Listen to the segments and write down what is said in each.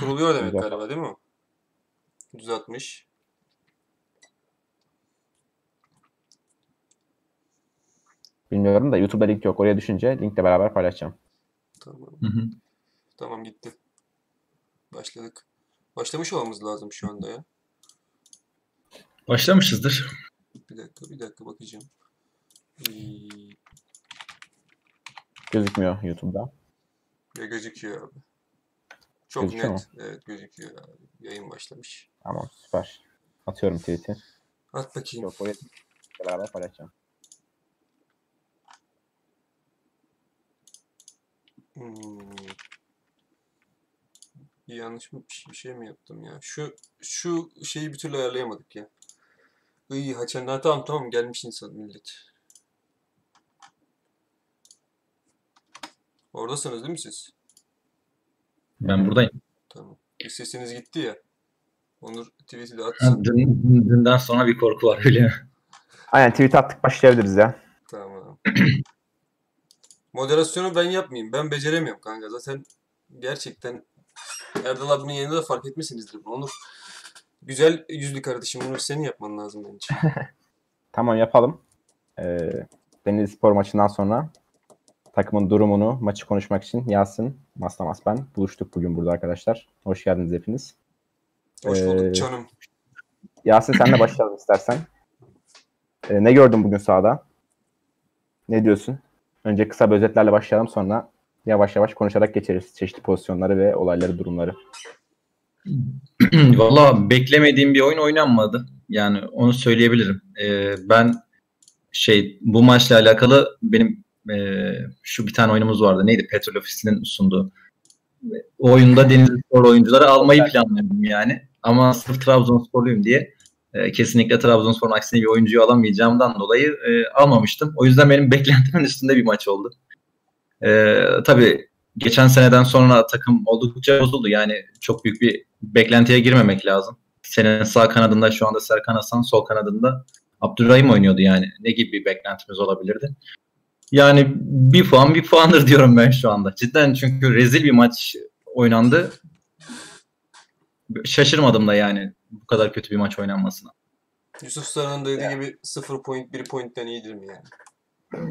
Kuruluyor demek Güzel. galiba değil mi? Düzeltmiş. Bilmiyorum da YouTube'da link yok. Oraya düşünce linkle beraber paylaşacağım. Tamam. Hı hı. Tamam gitti. Başladık. Başlamış olmamız lazım şu anda ya. Başlamışızdır. Bir dakika, bir dakika bakacağım. Ee, Gözükmüyor YouTube'da. Ya gözüküyor abi. Çok Gözüküyor net. Evet gözüküyor. Yayın başlamış. Tamam süper. Atıyorum tweet'i. At bakayım. Yok oraya beraber paylaşacağım. Hmm. Yanlış mı bir şey, şey mi yaptım ya? Şu şu şeyi bir türlü ayarlayamadık ya. İyi haçan ha, tamam tamam gelmiş insan millet. Oradasınız değil mi siz? Ben buradayım. Tamam. Bir sesiniz gitti ya. Onur tweet'i de atsın. Dün, dünden sonra bir korku var öyle mi? Aynen tweet attık başlayabiliriz ya. Tamam. Moderasyonu ben yapmayayım. Ben beceremiyorum kanka. Zaten gerçekten Erdal abinin yanında da fark etmişsinizdir bunu. Onur güzel yüzlü kardeşim. Bunu senin yapman lazım bence. Tamam yapalım. Ee, Denizli Spor maçından sonra takımın durumunu, maçı konuşmak için Yasin, Maslamas ben buluştuk bugün burada arkadaşlar. Hoş geldiniz hepiniz. Hoş Ee, bulduk canım. Yasin senle başlayalım istersen. Ee, ne gördün bugün sahada? Ne diyorsun? Önce kısa bir özetlerle başlayalım sonra yavaş yavaş konuşarak geçeriz çeşitli pozisyonları ve olayları, durumları. Valla beklemediğim bir oyun oynanmadı. Yani onu söyleyebilirim. Ee, ben şey bu maçla alakalı benim e, şu bir tane oyunumuz vardı. Neydi? Petrol Ofisi'nin sunduğu. O oyunda Denizli Spor oyuncuları almayı planlıyordum yani. Ama sırf Trabzonsporluyum diye e, kesinlikle Trabzonspor'un aksine bir oyuncuyu alamayacağımdan dolayı e, almamıştım. O yüzden benim beklentimin üstünde bir maç oldu. E, tabii geçen seneden sonra takım oldukça bozuldu. Yani çok büyük bir beklentiye girmemek lazım. Senin sağ kanadında şu anda Serkan Hasan, sol kanadında Abdurrahim oynuyordu yani. Ne gibi bir beklentimiz olabilirdi? Yani bir puan bir puandır diyorum ben şu anda. Cidden çünkü rezil bir maç oynandı. Şaşırmadım da yani bu kadar kötü bir maç oynanmasına. Yusuf Sarı'nın dediği gibi 0 point 1 pointten iyidir mi yani?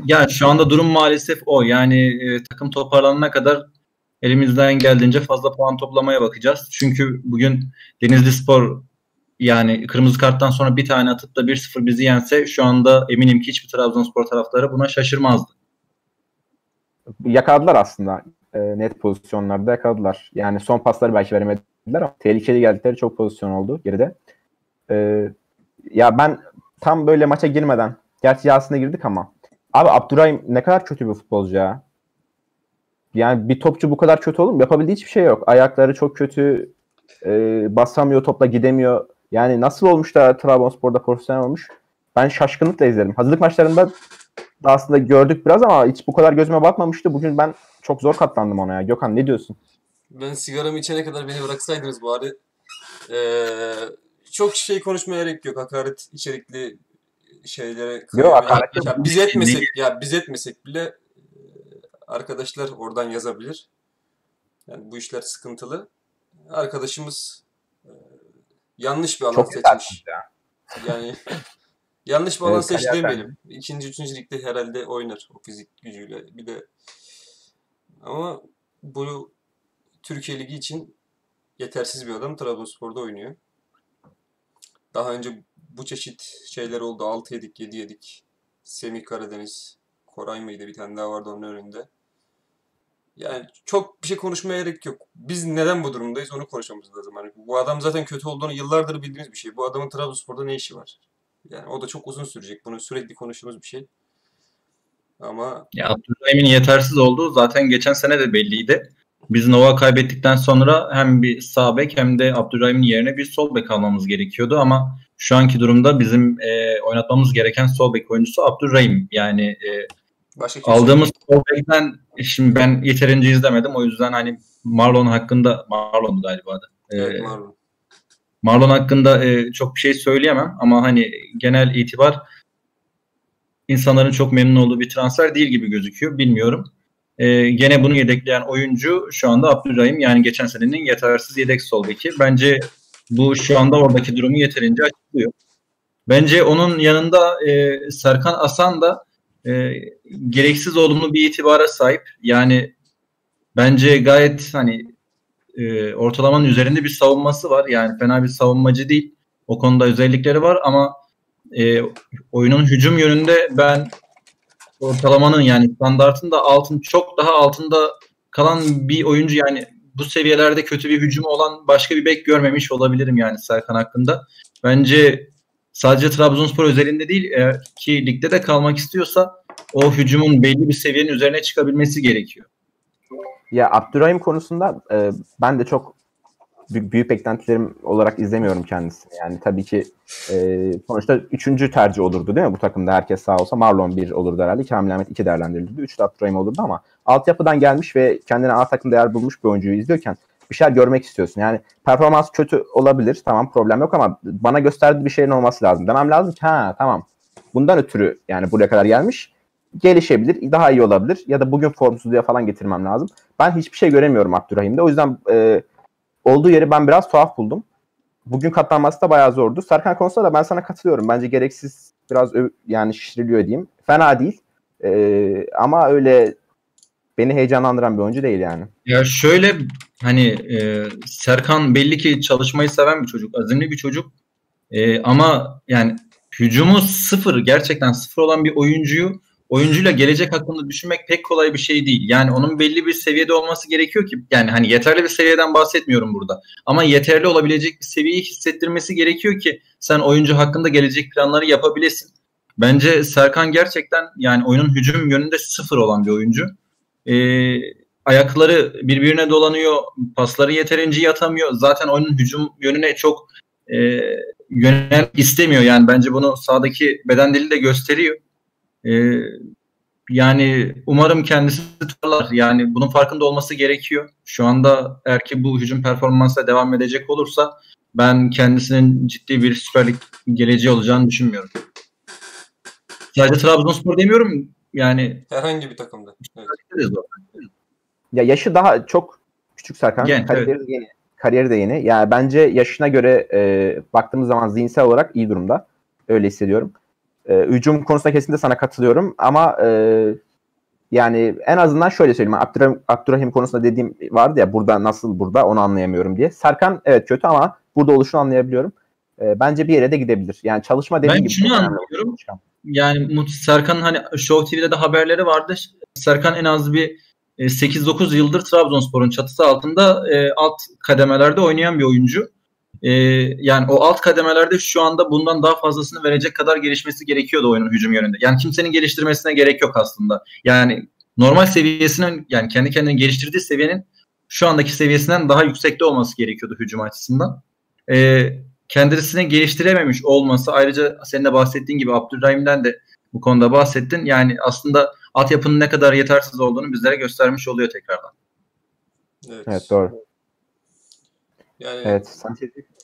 Yani şu anda durum maalesef o. Yani e, takım toparlanana kadar elimizden geldiğince fazla puan toplamaya bakacağız. Çünkü bugün Denizli Spor yani kırmızı karttan sonra bir tane atıp da 1-0 bizi yense şu anda eminim ki hiçbir Trabzonspor taraftarı buna şaşırmazdı. Yakaladılar aslında. e, net pozisyonlarda yakaladılar. Yani son pasları belki veremediler ama tehlikeli geldikleri çok pozisyon oldu geride. E, ya ben tam böyle maça girmeden gerçi Yasin'e girdik ama abi Abdurrahim ne kadar kötü bir futbolcu ya. Yani bir topçu bu kadar kötü olur mu? Yapabildiği hiçbir şey yok. Ayakları çok kötü. e, basamıyor, topla gidemiyor. Yani nasıl olmuş da Trabzonspor'da profesyonel olmuş? Ben şaşkınlıkla izlerim. Hazırlık maçlarında da aslında gördük biraz ama hiç bu kadar gözüme batmamıştı. Bugün ben çok zor katlandım ona ya. Gökhan ne diyorsun? Ben sigaramı içene kadar beni bıraksaydınız bari. Ee, çok şey konuşmaya gerek yok. Hakaret içerikli şeylere. Yok, hakaret ya, ya biz etmesek ya biz etmesek bile e, arkadaşlar oradan yazabilir. Yani bu işler sıkıntılı. Arkadaşımız yanlış bir alan Çok seçmiş. ya. Yani yanlış bir alan Evet, kariyer demeyelim. İkinci, üçüncü ligde herhalde oynar o fizik gücüyle. Bir de ama bu Türkiye Ligi için yetersiz bir adam Trabzonspor'da oynuyor. Daha önce bu çeşit şeyler oldu. 6 yedik, 7 yedik. Semih Karadeniz, Koray mıydı? Bir tane daha vardı onun önünde. Yani çok bir şey konuşmaya gerek yok. Biz neden bu durumdayız onu konuşmamız lazım. Hani bu adam zaten kötü olduğunu yıllardır bildiğimiz bir şey. Bu adamın Trabzonspor'da ne işi var? Yani o da çok uzun sürecek. Bunu sürekli konuştuğumuz bir şey. Ama Ya Abdurrahim'in yetersiz olduğu zaten geçen sene de belliydi. Biz Nova kaybettikten sonra hem bir sağ bek hem de Abdurrahim'in yerine bir sol bek almamız gerekiyordu ama şu anki durumda bizim e, oynatmamız gereken sol bek oyuncusu Abdurrahim. Yani e, başka kimse aldığımız sol bekten şimdi ben yeterince izlemedim o yüzden hani Marlon hakkında Marlon'du galiba adı. E, Evet, Marlon. Marlon hakkında e, çok bir şey söyleyemem ama hani genel itibar insanların çok memnun olduğu bir transfer değil gibi gözüküyor. Bilmiyorum. E, gene bunu yedekleyen oyuncu şu anda Abdurrahim yani geçen senenin yetersiz yedek sol beki. Bence bu şu anda oradaki durumu yeterince açıklıyor. Bence onun yanında e, Serkan Asan da e, gereksiz olumlu bir itibara sahip. Yani bence gayet hani e, ortalamanın üzerinde bir savunması var. Yani fena bir savunmacı değil. O konuda özellikleri var ama e, oyunun hücum yönünde ben ortalamanın yani standartın da altın çok daha altında kalan bir oyuncu yani bu seviyelerde kötü bir hücum olan başka bir bek görmemiş olabilirim yani Serkan hakkında. Bence sadece Trabzonspor özelinde değil eğer ki ligde de kalmak istiyorsa o hücumun belli bir seviyenin üzerine çıkabilmesi gerekiyor. Ya Abdurrahim konusunda e, ben de çok büyük, büyük beklentilerim olarak izlemiyorum kendisini. Yani tabii ki e, sonuçta üçüncü tercih olurdu değil mi? Bu takımda herkes sağ olsa Marlon bir olurdu herhalde. Kamil Ahmet iki değerlendirilirdi. Üç de Abdurrahim olurdu ama altyapıdan gelmiş ve kendine A takım değer bulmuş bir oyuncuyu izliyorken bir şeyler görmek istiyorsun. Yani performans kötü olabilir. Tamam problem yok ama bana gösterdiği bir şeyin olması lazım. Demem lazım ki ha tamam. Bundan ötürü yani buraya kadar gelmiş. Gelişebilir, daha iyi olabilir ya da bugün formsuzluğa falan getirmem lazım. Ben hiçbir şey göremiyorum Abdurrahim'de. O yüzden e, olduğu yeri ben biraz tuhaf buldum. Bugün katlanması da bayağı zordu. Serkan konusunda da ben sana katılıyorum. Bence gereksiz biraz yani şişiriliyor diyeyim. Fena değil. Ee, ama öyle beni heyecanlandıran bir oyuncu değil yani. Ya şöyle hani e, Serkan belli ki çalışmayı seven bir çocuk, azimli bir çocuk. E, ama yani hücumu sıfır, gerçekten sıfır olan bir oyuncuyu oyuncuyla gelecek hakkında düşünmek pek kolay bir şey değil. Yani onun belli bir seviyede olması gerekiyor ki yani hani yeterli bir seviyeden bahsetmiyorum burada. Ama yeterli olabilecek bir seviyeyi hissettirmesi gerekiyor ki sen oyuncu hakkında gelecek planları yapabilesin. Bence Serkan gerçekten yani oyunun hücum yönünde sıfır olan bir oyuncu. Ee, ayakları birbirine dolanıyor, pasları yeterince yatamıyor. Zaten oyunun hücum yönüne çok e, yönel istemiyor. Yani bence bunu sahadaki beden dili de gösteriyor. Ee, yani umarım kendisi tutarlar. Yani bunun farkında olması gerekiyor. Şu anda eğer ki bu hücum performansla devam edecek olursa ben kendisinin ciddi bir Süper Lig geleceği olacağını düşünmüyorum. Sadece Trabzonspor demiyorum. Yani Herhangi bir takımda. Evet. Ya yaşı daha çok küçük Serkan. Genç, kariyeri evet. de yeni. Kariyeri de yeni. Yani bence yaşına göre e, baktığımız zaman zihinsel olarak iyi durumda. Öyle hissediyorum. E, hücum konusunda kesinlikle sana katılıyorum ama e, yani en azından şöyle söyleyeyim. Abdurrahim, Abdurrahim konusunda dediğim vardı ya burada nasıl burada onu anlayamıyorum diye. Serkan evet kötü ama burada oluşunu anlayabiliyorum. E, bence bir yere de gidebilir. Yani çalışma dediğim Ben gibi. şunu çok önemli. anlıyorum. Yani Serkan'ın hani Show TV'de de haberleri vardı. Serkan en az bir 8-9 yıldır Trabzonspor'un çatısı altında e, alt kademelerde oynayan bir oyuncu. E, yani o alt kademelerde şu anda bundan daha fazlasını verecek kadar gelişmesi gerekiyordu oyunun hücum yönünde. Yani kimsenin geliştirmesine gerek yok aslında. Yani normal seviyesinin yani kendi kendini geliştirdiği seviyenin şu andaki seviyesinden daha yüksekte olması gerekiyordu hücum açısından. E, kendisini geliştirememiş olması ayrıca senin de bahsettiğin gibi Abdurrahim'den de bu konuda bahsettin. Yani aslında altyapının ne kadar yetersiz olduğunu bizlere göstermiş oluyor tekrardan. Evet. Evet doğru. Yani Evet.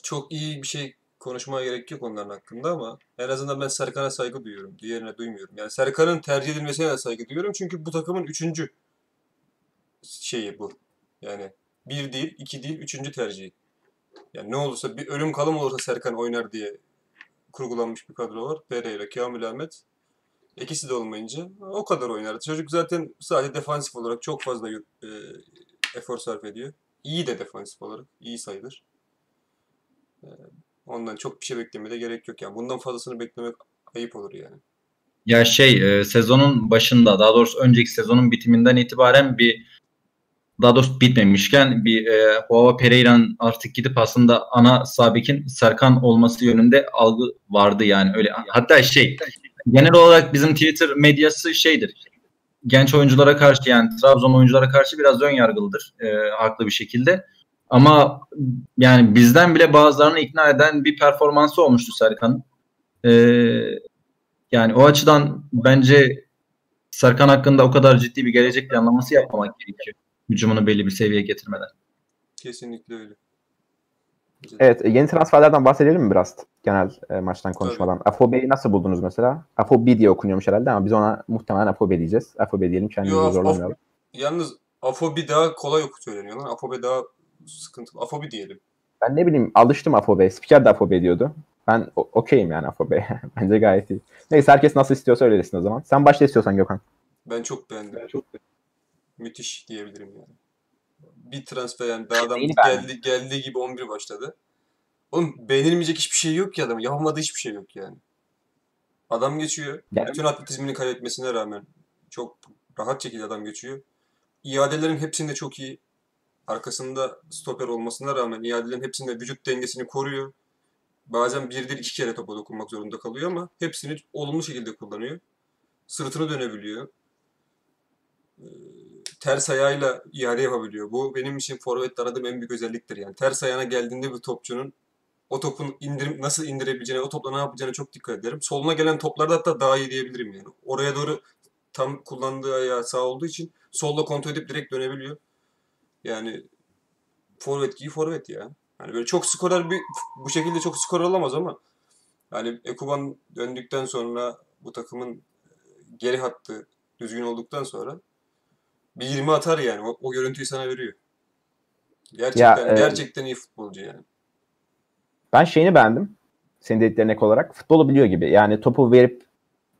Çok iyi bir şey konuşmaya gerek yok onların hakkında ama en azından ben Serkan'a saygı duyuyorum. Diğerine duymuyorum. Yani Serkan'ın tercih edilmesine de saygı duyuyorum. Çünkü bu takımın üçüncü şeyi bu. Yani bir değil, iki değil, üçüncü tercihi. Yani ne olursa bir ölüm kalım olursa Serkan oynar diye kurgulanmış bir kadro var. Pereira, Kamil Ahmet. İkisi de olmayınca o kadar oynar. Çocuk zaten sadece defansif olarak çok fazla e, efor sarf ediyor. İyi de defansif olarak. iyi sayılır. E, ondan çok bir şey beklemeye de gerek yok. Yani bundan fazlasını beklemek ayıp olur yani. Ya şey e, sezonun başında daha doğrusu önceki sezonun bitiminden itibaren bir daha doğrusu bitmemişken bir e, Huava Pereira'nın artık gidip aslında ana sabikin Serkan olması yönünde algı vardı yani öyle. Hatta şey genel olarak bizim Twitter medyası şeydir. Genç oyunculara karşı yani Trabzon oyunculara karşı biraz ön yargılıdır e, haklı bir şekilde. Ama yani bizden bile bazılarını ikna eden bir performansı olmuştu Serkan'ın. E, yani o açıdan bence Serkan hakkında o kadar ciddi bir gelecek planlaması yapmamak gerekiyor. Hücumunu belli bir seviyeye getirmeden. Kesinlikle öyle. Evet, e, yeni transferlerden bahsedelim mi biraz genel e, maçtan konuşmadan? Afobe'yi nasıl buldunuz mesela? Afobe diye okunuyormuş herhalde ama biz ona muhtemelen Afobe diyeceğiz. Afobe diyelim kendimizi Yo, Af- zorlamayalım. Yalnız Afobi daha kolay oku söyleniyor lan. Afobi daha sıkıntılı. Afobi diyelim. Ben ne bileyim alıştım Afobe'ye. Spiker de Afobe diyordu. Ben okeyim yani Afobe'ye. Bence gayet iyi. Neyse herkes nasıl istiyorsa öyle desin o zaman. Sen başla istiyorsan Gökhan. Ben çok beğendim. çok Müthiş diyebilirim yani. Bir transfer yani daha adam geldi geldiği gibi 11 başladı. Oğlum beğenilmeyecek hiçbir şey yok ki adam. Yapamadığı hiçbir şey yok yani. Adam geçiyor. Yani- Bütün atletizmini kaybetmesine rağmen çok rahat şekilde adam geçiyor. İadelerin hepsinde çok iyi. Arkasında stoper olmasına rağmen iadelerin hepsinde vücut dengesini koruyor. Bazen bir değil iki kere topa dokunmak zorunda kalıyor ama hepsini olumlu şekilde kullanıyor. Sırtını dönebiliyor. Ters ayağıyla iade yapabiliyor. Bu benim için forvette aradığım en büyük özelliktir yani. Ters ayağına geldiğinde bir topçunun o topun indir, nasıl indirebileceğine, o topla ne yapacağına çok dikkat ederim. Soluna gelen toplarda hatta daha iyi diyebilirim yani. Oraya doğru tam kullandığı ayağı sağ olduğu için solla kontrol edip direkt dönebiliyor. Yani forvet giy forvet ya. Hani böyle çok skorer bir bu şekilde çok skor olamaz ama yani Ekuban döndükten sonra bu takımın geri hattı düzgün olduktan sonra bir 20 atar yani. O, o görüntüyü sana veriyor. Gerçekten Ya, e, gerçekten iyi futbolcu yani. Ben şeyini beğendim. Senin dediklerine ek olarak. Futbolu biliyor gibi. Yani topu verip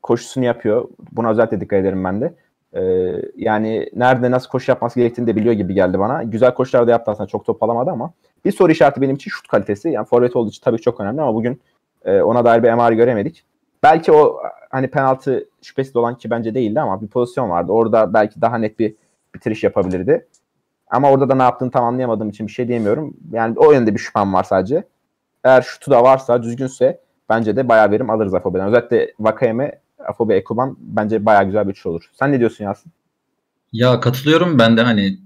koşusunu yapıyor. Buna özellikle dikkat ederim ben de. Ee, yani nerede nasıl koşu yapması gerektiğini de biliyor gibi geldi bana. Güzel koşular da yaptı aslında çok top alamadı ama bir soru işareti benim için şut kalitesi. Yani forvet olduğu için tabii çok önemli ama bugün e, ona dair bir MR göremedik. Belki o hani penaltı şüphesi olan ki bence değildi ama bir pozisyon vardı. Orada belki daha net bir bitiriş yapabilirdi. Ama orada da ne yaptığını tam anlayamadığım için bir şey diyemiyorum. Yani o yönde bir şüphem var sadece. Eğer şutu da varsa, düzgünse bence de bayağı verim alırız Afobe'den. Özellikle Vakayeme, Afobe, Ekuban bence bayağı güzel bir üçlü olur. Sen ne diyorsun Yasin? Ya katılıyorum ben de hani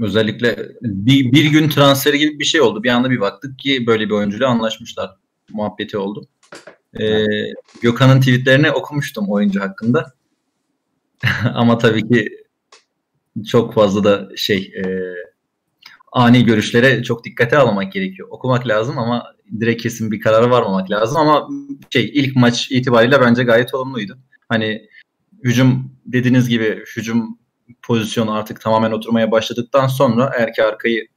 özellikle bir, bir gün transferi gibi bir şey oldu. Bir anda bir baktık ki böyle bir oyuncuyla anlaşmışlar. Muhabbeti oldu. Ee, Gökhan'ın tweetlerini okumuştum oyuncu hakkında. Ama tabii ki çok fazla da şey e, ani görüşlere çok dikkate almak gerekiyor. Okumak lazım ama direkt kesin bir karara varmamak lazım ama şey ilk maç itibariyle bence gayet olumluydu. Hani hücum dediğiniz gibi hücum pozisyonu artık tamamen oturmaya başladıktan sonra eğer ki arkayı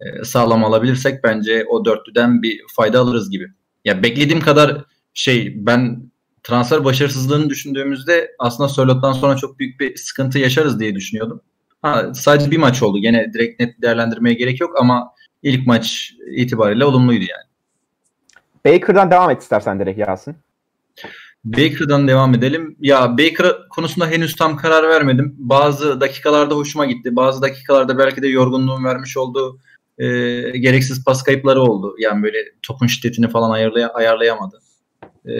e, sağlam alabilirsek bence o dörtlüden bir fayda alırız gibi. Ya beklediğim kadar şey ben transfer başarısızlığını düşündüğümüzde aslında Sörlot'tan sonra çok büyük bir sıkıntı yaşarız diye düşünüyordum. Ha, sadece bir maç oldu. Gene direkt net değerlendirmeye gerek yok ama ilk maç itibariyle olumluydu yani. Baker'dan devam et istersen direkt Yasin. Baker'dan devam edelim. Ya Baker konusunda henüz tam karar vermedim. Bazı dakikalarda hoşuma gitti. Bazı dakikalarda belki de yorgunluğun vermiş olduğu e, gereksiz pas kayıpları oldu. Yani böyle topun şiddetini falan ayarlay ayarlayamadı. E,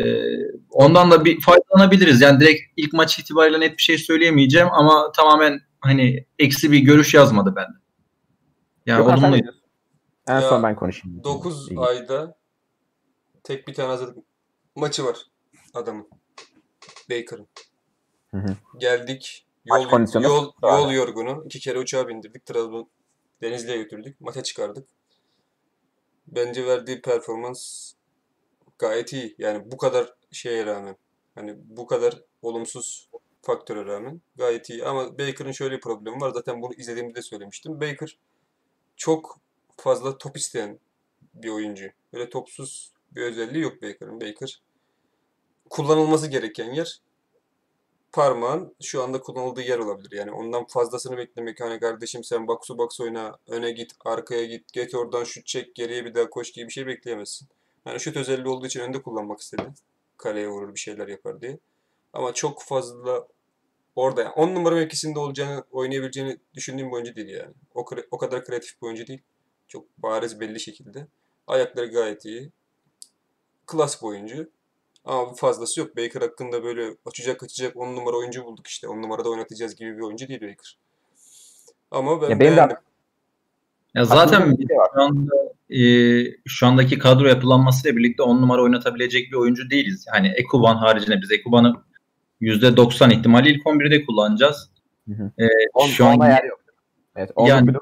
ondan da bir faydalanabiliriz. Yani direkt ilk maç itibariyle net bir şey söyleyemeyeceğim ama tamamen hani eksi bir görüş yazmadı bende. Yani ne olumluydu. En Ya, son ben konuşayım. 9 İyi. ayda tek bir tane hazırlık maçı var adamın. Baker'ın. Hı hı. Geldik. Yol, kondisyonu yol, abi. yol yorgunu. iki kere uçağa bindirdik. Trabzon Denizli'ye götürdük. Maça çıkardık. Bence verdiği performans gayet iyi. Yani bu kadar şeye rağmen. Hani bu kadar olumsuz faktöre rağmen gayet iyi. Ama Baker'ın şöyle bir problemi var. Zaten bunu izlediğimde de söylemiştim. Baker çok fazla top isteyen bir oyuncu. Böyle topsuz bir özelliği yok Baker'ın. Baker kullanılması gereken yer parmağın şu anda kullanıldığı yer olabilir. Yani ondan fazlasını beklemek hani kardeşim sen to box oyna, öne git, arkaya git, geç oradan şut çek, geriye bir daha koş gibi bir şey bekleyemezsin. Yani şut özelliği olduğu için önde kullanmak istedi. Kaleye vurur bir şeyler yapar diye. Ama çok fazla orada yani 10 numara mevkisinde olacağını, oynayabileceğini düşündüğüm bir oyuncu değil yani. O, o kadar kreatif bir oyuncu değil. Çok bariz belli şekilde. Ayakları gayet iyi. Klas bir oyuncu. Ama bir fazlası yok. Baker hakkında böyle açacak kaçacak 10 numara oyuncu bulduk işte. 10 numarada oynatacağız gibi bir oyuncu değil Baker. Ama ben Ya de beğendim. Ya zaten şey şu anda e, şu andaki kadro yapılanmasıyla birlikte 10 numara oynatabilecek bir oyuncu değiliz. Yani Ekuban haricinde biz Ekuban'ı %90 ihtimalle ilk 11'de kullanacağız. Hı hı. E, On, şu an yer yok. Evet, Yani-.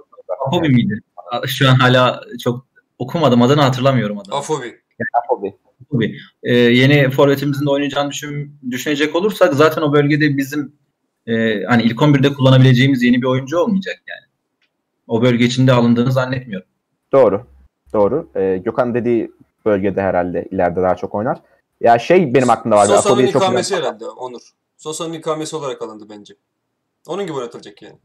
Afobi miydi? Şu an hala çok okumadım adını hatırlamıyorum adını. Afobi. Afobi. Afobi. E, yeni forvetimizin de oynayacağını düşün, düşünecek olursak zaten o bölgede bizim e, hani ilk 11'de kullanabileceğimiz yeni bir oyuncu olmayacak yani. O bölge içinde alındığını zannetmiyorum. Doğru. Doğru. Ee, Gökhan dediği bölgede herhalde ileride daha çok oynar. Ya şey benim aklımda vardı. Sosa'nın Afobe'yi çok ikamesi güzel- herhalde Onur. Sosa'nın ikamesi olarak alındı bence. Onun gibi oynatılacak yani.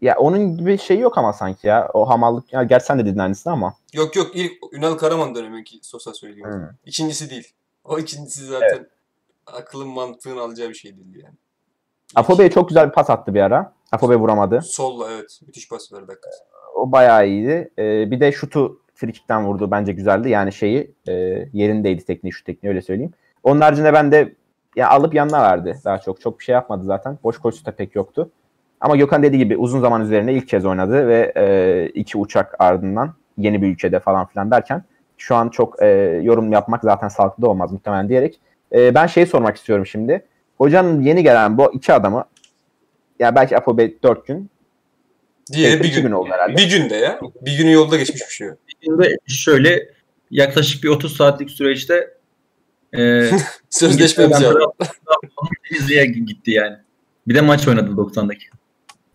Ya onun gibi şey yok ama sanki ya. O hamallık. Ya gerçi sen de dedin aynısını ama. Yok yok ilk Ünal Karaman dönemindeki Sosa söylüyorum. Hı. İkincisi değil. O ikincisi zaten aklın mantığın alacağı bir şey değildi yani. Afobe'ye çok güzel bir pas attı bir ara. Afobe vuramadı. Solla evet. Müthiş pas verdi hakikaten. O bayağı iyiydi. Ee, bir de şutu frikikten vurdu bence güzeldi. Yani şeyi e, yerindeydi tekniği şu tekniği öyle söyleyeyim. Onun haricinde ben de ya alıp yanına verdi daha çok. Çok bir şey yapmadı zaten. Boş koşusu da pek yoktu. Ama Gökhan dediği gibi uzun zaman üzerine ilk kez oynadı ve e, iki uçak ardından yeni bir ülkede falan filan derken şu an çok e, yorum yapmak zaten sağlıklı da olmaz muhtemelen diyerek. E, ben şey sormak istiyorum şimdi. Hocanın yeni gelen bu iki adamı ya belki Afobe 4 gün Diğeri Evet, bir gün. gün oldu herhalde. Bir günde ya. Bir günü yolda geçmiş bir şey. Şimdi şöyle yaklaşık bir 30 saatlik süreçte e, Sözleşmemiz yok. Denizli'ye gitti yani. Bir de maç oynadı 90 dakika.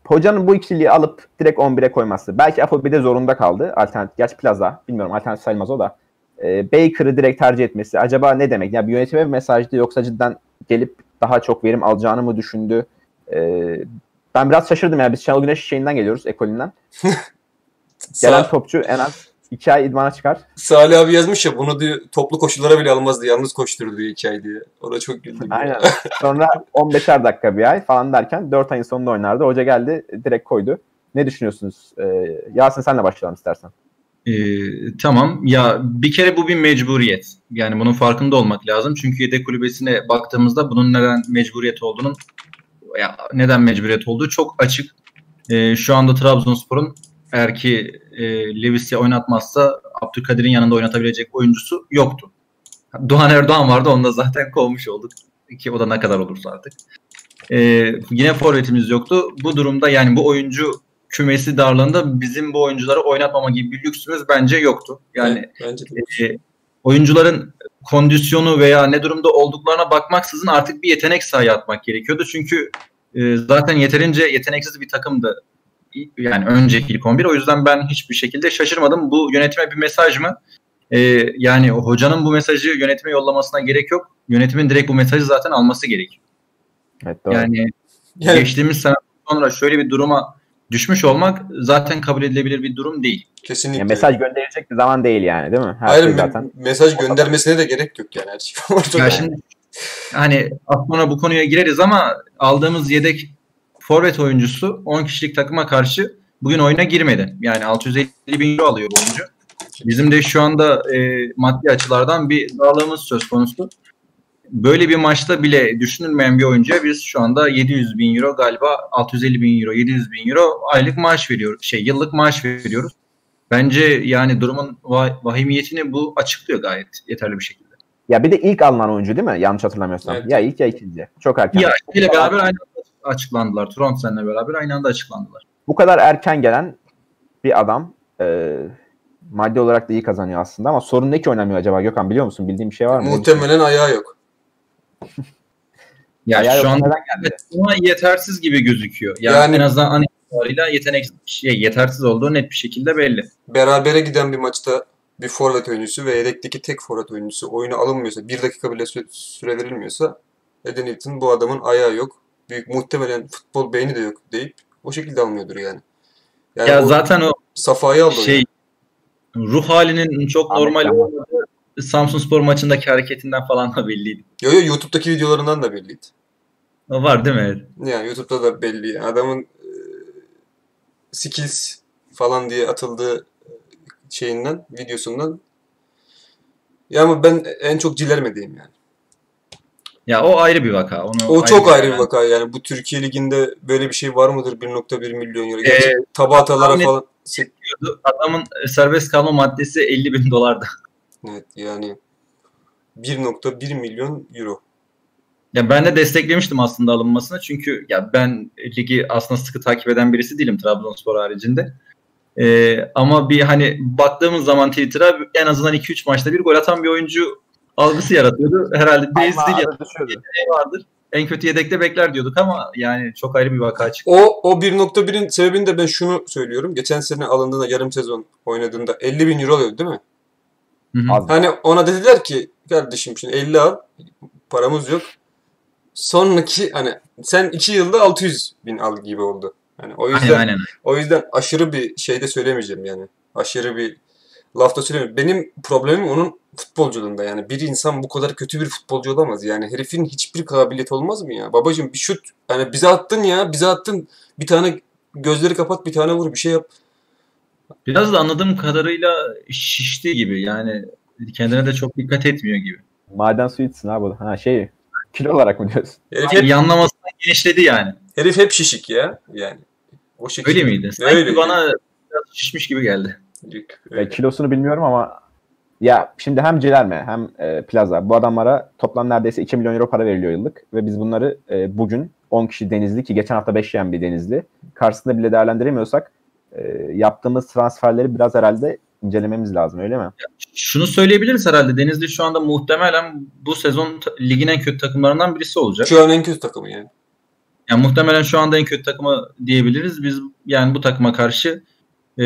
hocanın bu ikiliyi alıp direkt 11'e koyması. Belki Afobe'de zorunda kaldı. Alternatif. Gerçi Plaza. Bilmiyorum alternatif sayılmaz o da. Ee, Baker'ı direkt tercih etmesi. Acaba ne demek? Ya bir yönetime bir mesajdı yoksa cidden gelip daha çok verim alacağını mı düşündü? Ee, ben biraz şaşırdım ya. Biz Şenol Güneş şeyinden geliyoruz. Ekolünden. Gelen topçu en az 2 ay idmana çıkar. Salih abi yazmış ya bunu diyor toplu koşulara bile almazdı. Yalnız koşturdu diyor iki ay diye. O da çok güldüm. Aynen. Sonra 15'er dakika bir ay falan derken 4 ayın sonunda oynardı. Hoca geldi direkt koydu. Ne düşünüyorsunuz? Ee, Yasin senle başlayalım istersen. Ee, tamam ya bir kere bu bir mecburiyet. Yani bunun farkında olmak lazım. Çünkü yedek kulübesine baktığımızda bunun neden mecburiyet olduğunun ya neden mecburiyet olduğu çok açık. Ee, şu anda Trabzonspor'un eğer ki e, Levis'i oynatmazsa Abdülkadir'in yanında oynatabilecek oyuncusu yoktu. Doğan Erdoğan vardı onu da zaten kovmuş olduk. Ki o da ne kadar olursa artık. Ee, yine forvetimiz yoktu. Bu durumda yani bu oyuncu kümesi darlığında bizim bu oyuncuları oynatmama gibi bir lüksümüz bence yoktu. Yani Evet, bence e, oyuncuların kondisyonu veya ne durumda olduklarına bakmaksızın artık bir yetenek sahaya atmak gerekiyordu. Çünkü e, zaten yeterince yeteneksiz bir takımdı. Yani önceki ilk 11. O yüzden ben hiçbir şekilde şaşırmadım. Bu yönetime bir mesaj mı? E, yani hocanın bu mesajı yönetime yollamasına gerek yok. Yönetimin direkt bu mesajı zaten alması gerekiyor. Evet doğru. Yani Yani geçtiğimiz sene sonra şöyle bir duruma düşmüş olmak zaten kabul edilebilir bir durum değil. kesinlikle. Ya mesaj gönderecek bir zaman değil yani değil mi? Her Hayır şey zaten. mesaj göndermesine de gerek yok yani her şey. Ya şimdi hani az sonra bu konuya gireriz ama aldığımız yedek forvet oyuncusu 10 kişilik takıma karşı bugün oyuna girmedi. Yani 650 bin euro alıyor bu oyuncu. Bizim de şu anda e, maddi açılardan bir darlığımız söz konusu. Böyle bir maçta bile düşünülmeyen bir oyuncuya biz şu anda 700 bin euro galiba 650 bin euro 700 bin euro aylık maaş veriyoruz. Şey yıllık maaş veriyoruz. Bence yani durumun va- vahimiyetini bu açıklıyor gayet yeterli bir şekilde. Ya bir de ilk alınan oyuncu değil mi? Yanlış hatırlamıyorsam. Evet. Ya ilk ya ikinci. Çok erken. Ya ile beraber aynı açıklandılar. Trondsen'le beraber aynı anda açıklandılar. Bu kadar erken gelen bir adam e, maddi olarak da iyi kazanıyor aslında ama sorun ne ki oynamıyor acaba Gökhan biliyor musun? Bildiğin bir şey var mı? Muhtemelen ayağı yok. Ya Ayağı şu an neden geldi? ama yetersiz gibi gözüküyor. Yani, Yani- en azından an itibariyle yetenek şey, yetersiz olduğu net bir şekilde belli. Berabere giden bir maçta bir forvet oyuncusu ve yedekteki tek forvet oyuncusu oyuna alınmıyorsa, bir dakika bile sü- süre verilmiyorsa Eden Hilton bu adamın ayağı yok. Büyük muhtemelen futbol beyni de yok deyip o şekilde almıyordur yani. Yani ya o zaten o safayı aldı şey ruh halinin çok Ahmet normal olmadığı Samsun Spor maçındaki hareketinden falan da belliydi. Yo yo YouTube'daki videolarından da belliydi. O var değil mi? Yani YouTube'da da belli. Adamın e, skills falan diye atıldığı e, şeyinden, videosundan. Ya ama ben en çok cilermediğim yani. Ya o ayrı bir vaka. Onu O çok ayrı bir vaka yani. Bu Türkiye Liginde böyle bir şey var mıdır? 1.1 milyon euro. Ee, tabatalara falan. se- Adamın serbest kalma maddesi 50 bin dolardı. Evet yani 1.1 milyon euro. Ya ben de desteklemiştim aslında alınmasını çünkü ya ben ligi aslında sıkı takip eden birisi değilim Trabzonspor haricinde. Ee, ama bir hani baktığımız zaman Twitter'a en azından 2-3 maçta bir gol atan bir oyuncu algısı yaratıyordu. Herhalde Ama düşüyordu. yeteneği vardır. en kötü yedekte bekler diyorduk ama yani çok ayrı bir vaka çıktı. O, o 1.1'in sebebini de ben şunu söylüyorum. Geçen sene alındığında yarım sezon oynadığında 50 bin euro alıyordu değil mi? Hı hı. Az. Hani ona dediler ki kardeşim şimdi 50 al paramız yok. Sonraki hani sen 2 yılda 600 bin al gibi oldu. Hani o yüzden Aynen aynen. o yüzden aşırı bir şey de söylemeyeceğim yani. Aşırı bir laf da söylemeyeyim. Benim problemim onun futbolculuğunda yani. Bir insan bu kadar kötü bir futbolcu olamaz. Yani herifin hiçbir kabiliyeti olmaz mı ya? Babacım bir şut hani bize attın ya bize attın. Bir tane gözleri kapat bir tane vur bir şey yap. Biraz da anladığım kadarıyla şişti gibi yani kendine de çok dikkat etmiyor gibi. Maden suyu içsin abi. Ha şey kilo olarak mı diyorsun? Herif Yani hep, yanlamasına genişledi yani. herif hep şişik ya. Yani. O şekilde. Öyle miydi? Sanki Öyle. bana biraz şişmiş gibi geldi. Öyle. kilosunu bilmiyorum ama ya şimdi hem Cilerme hem e, Plaza bu adamlara toplam neredeyse 2 milyon euro para veriliyor yıllık ve biz bunları e, bugün 10 kişi Denizli ki geçen hafta 5 yiyen bir Denizli karşısında bile değerlendiremiyorsak e, yaptığımız transferleri biraz herhalde incelememiz lazım öyle mi? Şunu söyleyebiliriz herhalde. Denizli şu anda muhtemelen bu sezon ligin en kötü takımlarından birisi olacak. Şu an en kötü takımı yani. Yani muhtemelen şu anda en kötü takımı diyebiliriz. Biz yani bu takıma karşı e,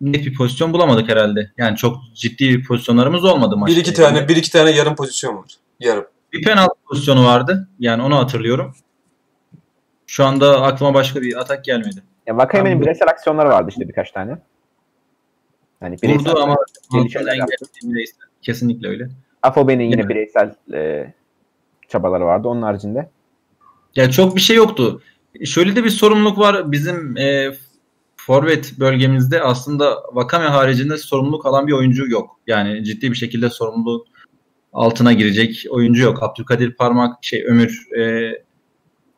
net bir pozisyon bulamadık herhalde. Yani çok ciddi pozisyonlarımız olmadı maçta. Bir iki tane bir iki tane yarım pozisyon var. Yarım. Bir penaltı pozisyonu vardı. Yani onu hatırlıyorum. Şu anda aklıma başka bir atak gelmedi. Ya Vakayeme'nin Tamam. bireysel aksiyonları vardı işte birkaç tane. Yani bireysel, Vurdu ama bireysel. Kesinlikle öyle. Afobe'nin yine Yani. bireysel e, çabaları vardı onun haricinde. Ya çok bir şey yoktu. Şöyle de bir sorumluluk var. Bizim e, forvet bölgemizde aslında Vakame haricinde sorumluluk alan bir oyuncu yok. Yani ciddi bir şekilde sorumluluk altına girecek oyuncu yok. Abdülkadir Parmak, şey Ömür e,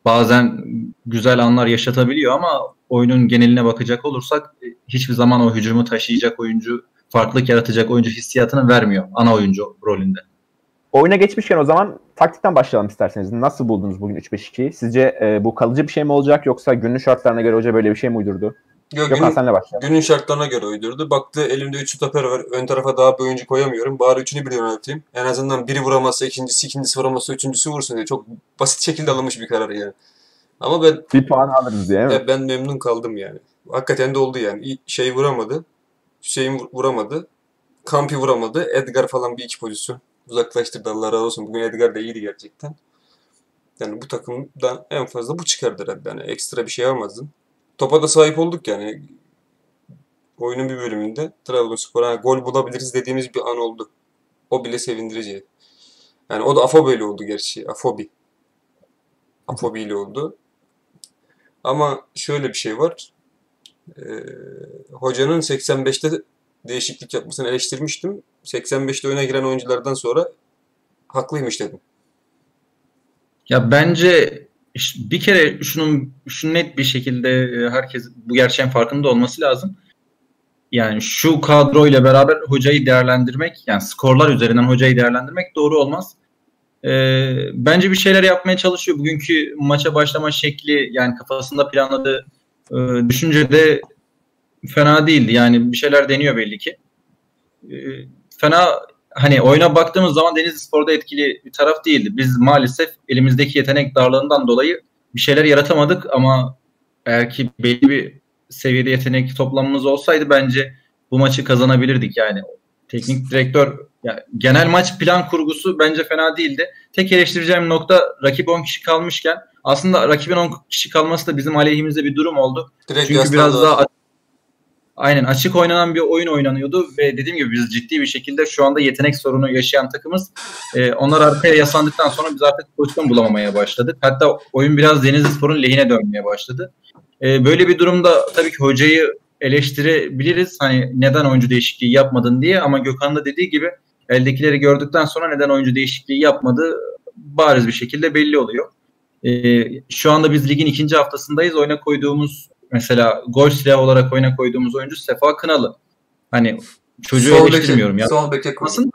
bazen güzel anlar yaşatabiliyor ama oyunun geneline bakacak olursak e, hiçbir zaman o hücumu taşıyacak oyuncu, farklılık yaratacak oyuncu hissiyatını vermiyor ana oyuncu rolünde. Oyuna geçmişken o zaman taktikten başlayalım isterseniz. Nasıl buldunuz bugün 3-5-2'yi? Sizce e, bu kalıcı bir şey mi olacak yoksa günlük şartlarına göre hoca böyle bir şey mi uydurdu? Yok, Gökhan günün, senle başlayalım. günün şartlarına göre uydurdu. Baktı elimde 3 stoper var. Ön tarafa daha bir oyuncu koyamıyorum. Bari üçünü bir yönelteyim. En azından biri vuramazsa ikincisi, ikincisi vuramazsa üçüncüsü vursun diye. Çok basit şekilde alınmış bir karar yani. Ama ben Bir puan alırız diye değil mi? e, ben memnun kaldım yani. Hakikaten de oldu yani. Şey vuramadı. Hüseyin vur- vuramadı. Kampi vuramadı. Edgar falan bir iki pozisyon uzaklaştırdı Allah razı olsun. Bugün Edgar da iyiydi gerçekten. Yani bu takımdan en fazla bu çıkardı herhalde. Yani ekstra bir şey almazdın. Topa da sahip olduk yani. Oyunun bir bölümünde Trabzonspor'a gol bulabiliriz dediğimiz bir an oldu. O bile sevindirici. Yani o da Afobe ile oldu gerçi. Afobi. Afobi ile oldu. Ama şöyle bir şey var. Ee, hocanın 85'te değişiklik yapmasını eleştirmiştim. 85'te öne giren oyunculardan sonra haklıymış dedim. Ya bence iş- bir kere şunun şunu net bir şekilde e, herkes bu gerçeğin farkında olması lazım. Yani şu kadroyla beraber hocayı değerlendirmek, yani skorlar üzerinden hocayı değerlendirmek doğru olmaz. Ee, bence bir şeyler yapmaya çalışıyor. Bugünkü maça başlama şekli yani kafasında planladığı e, düşünce de fena değildi. Yani bir şeyler deniyor belli ki. Ee, fena hani oyuna baktığımız zaman Denizli Spor'da etkili bir taraf değildi. Biz maalesef elimizdeki yetenek darlığından dolayı bir şeyler yaratamadık ama eğer ki belli bir seviyede yetenek toplamımız olsaydı bence bu maçı kazanabilirdik yani. Teknik direktör yani genel maç plan kurgusu bence fena değildi. Tek eleştireceğim nokta rakip 10 kişi kalmışken aslında rakibin 10 kişi kalması da bizim aleyhimizde bir durum oldu. Direkt Çünkü biraz daha aynen açık oynanan bir oyun oynanıyordu ve dediğim gibi biz ciddi bir şekilde şu anda yetenek sorunu yaşayan takımız. Ee, onlar arkaya yaslandıktan sonra biz artık pozisyon bulamamaya başladık. Hatta oyun biraz Denizlispor'un lehine dönmeye başladı. Ee, böyle bir durumda tabii ki hocayı eleştirebiliriz. Hani neden oyuncu değişikliği yapmadın diye ama Gökhan da dediği gibi eldekileri gördükten sonra neden oyuncu değişikliği yapmadı bariz bir şekilde belli oluyor. Ee, şu anda biz ligin ikinci haftasındayız. Oyuna koyduğumuz mesela gol silahı olarak oyuna koyduğumuz oyuncu Sefa Kınalı. Hani çocuğu Sol eleştirmiyorum beke, ya. sol beke. Aslında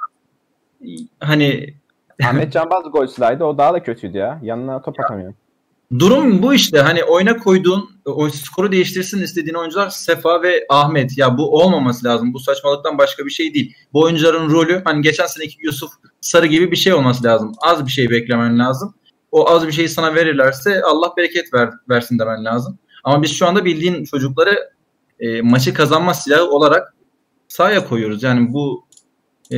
hani Ahmet Canbaz gol silahıydı o daha da kötüydü ya. Yanına top atamıyor. durum bu işte. Hani oyuna koyduğun o skoru değiştirsin istediğin oyuncular Sefa ve Ahmet. Ya bu olmaması lazım. Bu saçmalıktan başka bir şey değil. Bu oyuncuların rolü hani geçen seneki Yusuf Sarı gibi bir şey olması lazım. Az bir şey beklemen lazım. o az bir şeyi sana verirlerse Allah bereket ver, versin demen lazım. Ama biz şu anda bildiğin çocukları e, maçı kazanma silahı olarak sahaya koyuyoruz. Yani bu e,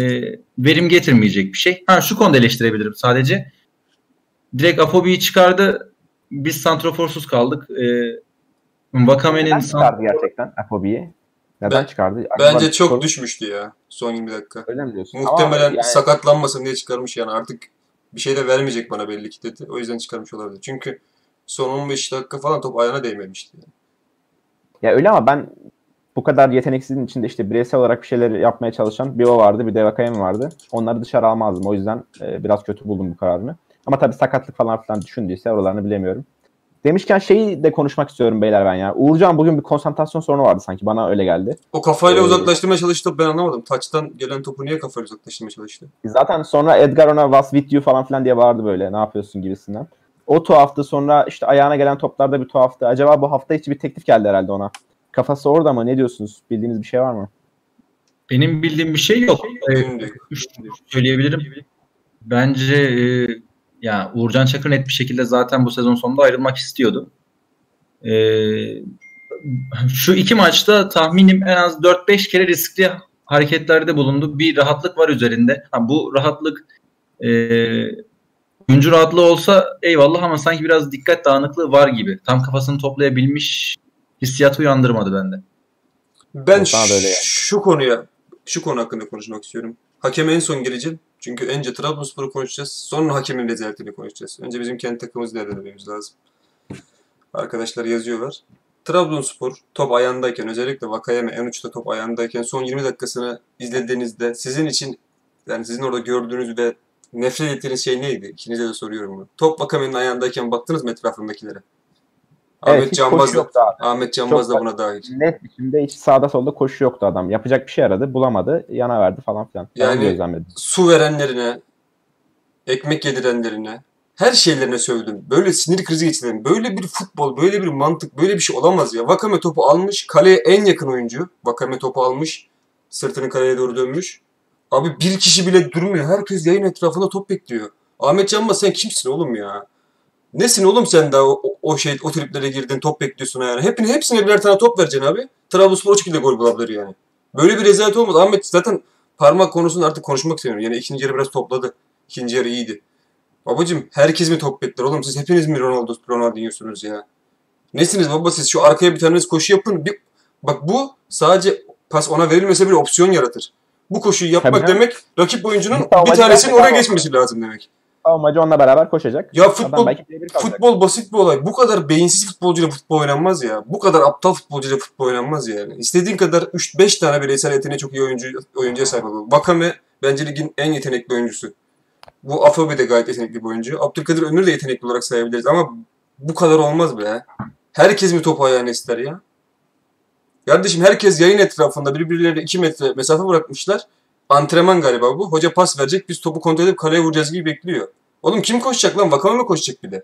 verim getirmeyecek bir şey. Ha şu konuda eleştirebilirim sadece. Direkt Afobi'yi çıkardı. Biz santroforsuz kaldık. E, Vakame'nin Neden çıkardı gerçekten Afobi'yi? Neden Ben- çıkardı? Bence Acaba çok sorun- düşmüştü ya son 20 dakika. Öyle mi diyorsun? Muhtemelen Ama yani- sakatlanmasın diye çıkarmış yani artık bir şey de vermeyecek bana belli ki dedi. O yüzden çıkarmış olabilir. Çünkü son 15 dakika falan top ayağına değmemişti. Yani. Ya öyle ama ben bu kadar yeteneksizin içinde işte bireysel olarak bir şeyler yapmaya çalışan bir o vardı bir de Vakayem vardı. Onları dışarı almazdım. O yüzden e, biraz kötü buldum bu kararını. Ama tabii sakatlık falan filan düşündüyse oralarını bilemiyorum. Demişken şeyi de konuşmak istiyorum beyler ben ya. Uğurcan bugün bir konsantrasyon sorunu vardı sanki. Bana öyle geldi. O kafayla Ee, uzaklaştırmaya çalıştı ben anlamadım. Taçtan gelen topu niye kafayla uzaklaştırmaya çalıştı? Zaten sonra Edgar ona was with you falan filan diye bağırdı böyle. Ne yapıyorsun gibisinden. O tuhaftı. Sonra işte ayağına gelen toplarda bir tuhaftı. Acaba bu hafta içi bir teklif geldi herhalde ona. Kafası orada mı? Ne diyorsunuz? Bildiğiniz bir şey var mı? benim bildiğim bir şey yok. E, yok. Şunu söyleyebilirim. Bence e, ya Uğurcan Çakır net bir şekilde zaten bu sezon sonunda ayrılmak istiyordu. E, şu iki maçta tahminim en az 4-5 kere riskli hareketlerde bulundu. Bir rahatlık var üzerinde. Ha, bu rahatlık e, oyuncu rahatlığı olsa eyvallah ama sanki biraz dikkat dağınıklığı var gibi. Tam kafasını toplayabilmiş hissiyat uyandırmadı bende. Ben Yok, bana da öyle yani. şu konuya, şu konu hakkında konuşmak istiyorum. Hakeme en son geleceğim. Çünkü önce Trabzonspor'u konuşacağız. Sonra hakemin rezaletini konuşacağız. Önce bizim kendi takımımızı değerlendirmemiz lazım. Arkadaşlar yazıyorlar. Trabzonspor top ayağındayken özellikle Vakayeme en uçta top ayağındayken son 20 dakikasını izlediğinizde sizin için yani sizin orada gördüğünüz ve nefret ettiğiniz şey neydi? İkinize de soruyorum bunu. Top Vakame'nin ayağındayken baktınız mı etrafındakilere? Ahmet hiç Canbaz da. Ahmet Canbaz da buna dahil. Net biçimde hiç sağda solda koşu yoktu adam. Yapacak bir şey aradı. Bulamadı. Yana verdi falan filan. Yani- su verenlerine, ekmek yedirenlerine, her şeylerine sövdüm. Böyle sinir krizi geçirdim. Böyle bir futbol, böyle bir mantık, böyle bir şey olamaz ya. Vakame topu almış, kaleye en yakın oyuncu. Vakame topu almış, sırtını kaleye doğru dönmüş. Abi bir kişi bile durmuyor. Herkes yayın etrafında top bekliyor. Ahmet Canbaz sen kimsin oğlum ya? Nesin oğlum sen daha o, o şey o triplere girdin top bekliyorsun yani. Hepine, hepsine birer tane top vereceksin abi. Trabzonspor o şekilde gol bulabilir yani. Böyle bir rezalet olmaz. Ahmet zaten parmak konusunda artık konuşmak istemiyorum. Yani ikinci yarı biraz topladı. İkinci yarı iyiydi. Babacım herkes mi top bekler oğlum? Siz hepiniz mi Ronaldo, Ronaldinho'sunuz ya? Nesiniz baba siz? Şu arkaya bir taneniz koşu yapın. Bir, bak bu sadece pas ona verilmese bir opsiyon yaratır. Bu koşuyu yapmak Tabii demek rakip oyuncunun Bir savunmacı tanesinin oraya geçmesi lazım demek. Amacı onunla beraber koşacak. Ya futbol futbol basit bir olay. Bu kadar beyinsiz futbolcuyla futbol oynanmaz ya. Bu kadar aptal futbolcuyla futbol oynanmaz yani. İstediğin kadar 3-5 tane bireysel yeteneği çok iyi oyuncu oyuncuya sahip ol. Vakame bence ligin en yetenekli oyuncusu. Bu Afobe de gayet yetenekli bir oyuncu. Abdülkadir Ömür de yetenekli olarak sayabiliriz ama bu kadar olmaz be. Herkes mi topu ayağına ister ya? Kardeşim herkes yayın etrafında birbirlerine 2 metre mesafe bırakmışlar. Antrenman galiba bu. Hoca pas verecek biz topu kontrol edip kaleye vuracağız gibi bekliyor. Oğlum kim koşacak lan? Vakame mi koşacak bir de?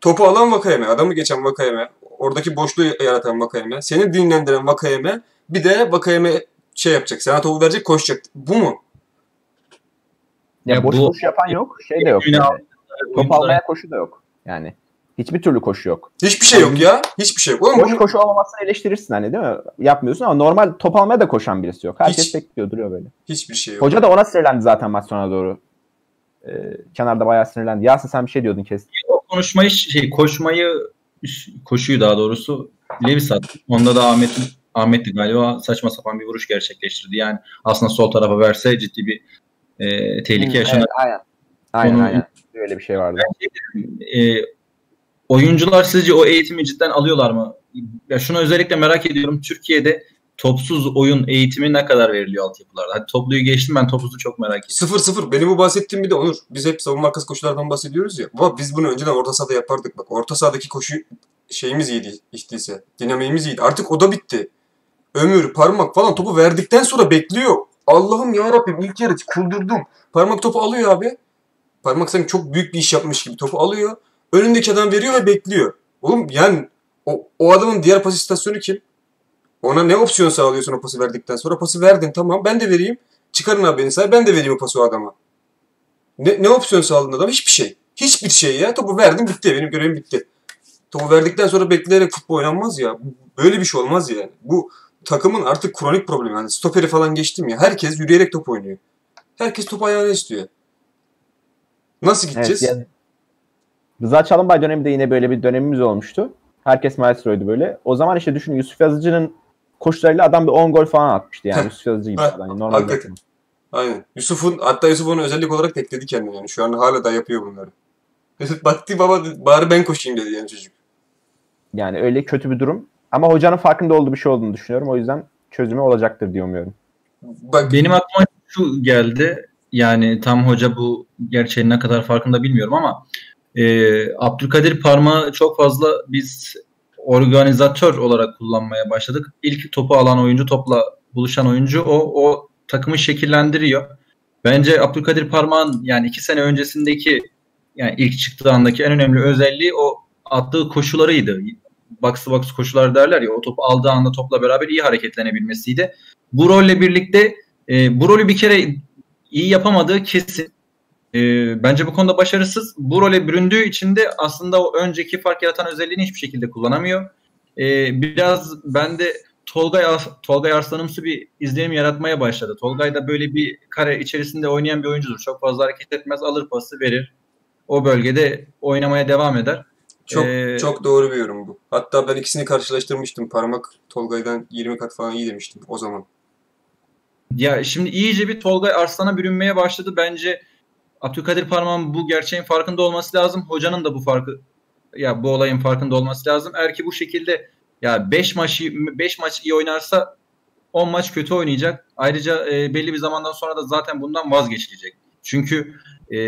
Topu alan Vakayeme, adamı geçen Vakayeme, oradaki boşluğu yaratan Vakayeme, seni dinlendiren Vakayeme, bir de Vakayeme şey yapacak, sana topu verecek, koşacak. Bu mu? Ya, Ya boş bu- koşu yapan yok. Şey de yok. Oyunu Yani. Top almaya koşu da yok. Yani. Hiçbir türlü koşu yok. Hiçbir şey yok ya. Hiçbir şey yok. Oğlum bunu- koşu olmamasını eleştirirsin hani değil mi? Yapmıyorsun ama normal top almaya da koşan birisi yok. Herkes Hiç. bekliyor duruyor böyle. hiçbir şey yok. Hoca da ona sinirlendi zaten maç sonuna doğru. Ee, kenarda bayağı sinirlendi. Yasin sen bir şey diyordun kes. o konuşmayı şey koşmayı koşuyu daha doğrusu Levis attı. Onda da Ahmet Ahmet'ti galiba saçma sapan bir vuruş gerçekleştirdi. Yani aslında sol tarafa verse ciddi bir e, tehlike yaşanır. Evet, aynen. Aynen Onu- aynen. Öyle bir şey vardı. E, oyuncular sizce o eğitimi cidden alıyorlar mı? Ya şunu özellikle merak ediyorum. Türkiye'de topsuz oyun eğitimi ne kadar veriliyor altyapılarda? Hadi topluyu geçtim ben topuzu çok merak ediyorum. Sıfır sıfır. Benim bu bahsettiğim bir de Onur. Biz hep savunma arkası koşulardan bahsediyoruz ya. Baba biz bunu önceden orta sahada yapardık. Bak orta sahadaki koşu şeyimiz iyiydi işteyse. Dinamiğimiz iyiydi. Artık o da bitti. Ömür, parmak falan topu verdikten sonra bekliyor. Allah'ım ya Rabbim ilk yarı kuldurdum. Parmak topu alıyor abi. Parmak sanki çok büyük bir iş yapmış gibi topu alıyor. Önündeki adam veriyor ve bekliyor. Oğlum yani o, o adamın diğer pas istasyonu kim? Ona ne opsiyon sağlıyorsun o pası verdikten sonra? Pası verdin tamam ben de vereyim. Çıkarın abi beni sahaya ben de vereyim o pası o adama. Ne, ne opsiyon sağladın adam? Hiçbir şey. Hiçbir şey ya. Topu verdim bitti. Benim görevim bitti. Topu verdikten sonra bekleyerek futbol oynanmaz ya. Böyle bir şey olmaz yani. Bu takımın artık kronik problemi. Yani stoperi falan geçtim ya. Herkes yürüyerek top oynuyor. Herkes top ayağına istiyor. Nasıl gideceğiz? Evet, yani Rıza Çalınbay döneminde yine böyle bir dönemimiz olmuştu. Herkes maestroydu böyle. O zaman işte düşün Yusuf Yazıcı'nın koşularıyla adam bir 10 gol falan atmıştı yani. Yusuf Yazıcı gibi. Yani normal hakikaten. Aynen. Yusuf'un hatta Yusuf onu özellik olarak tekledi kendine yani. Şu an hala da yapıyor bunları. Baktı baba bari ben koşayım dedi yani çocuk. Yani öyle kötü bir durum. Ama hocanın farkında olduğu bir şey olduğunu düşünüyorum. O yüzden çözümü olacaktır diye umuyorum. Bak Benim aklıma şu geldi. Yani tam hoca bu gerçeğin ne kadar farkında bilmiyorum ama e, Abdülkadir Parmağı çok fazla biz organizatör olarak kullanmaya başladık. İlk topu alan oyuncu, topla buluşan oyuncu o, o takımı şekillendiriyor. Bence Abdülkadir Parmağ'ın yani iki sene öncesindeki yani ilk çıktığı andaki en önemli özelliği o attığı koşularıydı. Box to box koşular derler ya o topu aldığı anda topla beraber iyi hareketlenebilmesiydi. Bu rolle birlikte e, bu rolü bir kere iyi yapamadığı kesin. E, bence bu konuda başarısız. Bu role büründüğü için de aslında o önceki fark yaratan özelliğini hiçbir şekilde kullanamıyor. E, biraz bende Tolgay, Tolgay Arslanımsı bir izlenim yaratmaya başladı. Tolgay da böyle bir kare içerisinde oynayan bir oyuncudur. Çok fazla hareket etmez, alır pası verir. O bölgede oynamaya devam eder. çok Ee, çok doğru bir yorum bu. Hatta ben ikisini karşılaştırmıştım. Parmak Tolga'dan 20 kat falan iyi demiştim o zaman. Ya şimdi iyice bir Tolgay Arslan'a bürünmeye başladı. Bence Abdülkadir Parmak'ın bu gerçeğin farkında olması lazım. Hocanın da bu farkı ya bu olayın farkında olması lazım. Eğer ki bu şekilde ya 5 maç 5 maç iyi oynarsa 10 maç kötü oynayacak. Ayrıca e, belli bir zamandan sonra da zaten bundan vazgeçilecek. Çünkü e,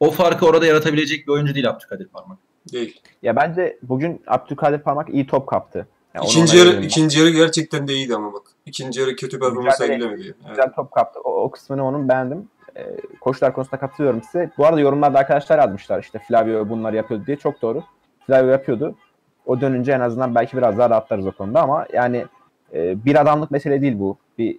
o farkı orada yaratabilecek bir oyuncu değil Abdülkadir Parmak. Değil. Ya bence bugün Abdülkadir Parmak iyi top kaptı. Yani ikinci yarı ikinci yarı gerçekten de iyiydi ama bak. İkinci yarı kötü performans sergilemedi. yani. Evet. güzel top kaptı. O, o kısmını onun beğendim. Ee, koşular konusunda katılıyorum size. Bu arada yorumlarda arkadaşlar yazmışlar işte Flavio bunları yapıyordu diye. Çok doğru. Flavio yapıyordu. O dönünce en azından belki biraz daha rahatlarız o konuda ama yani e, bir adamlık mesele değil bu. Bir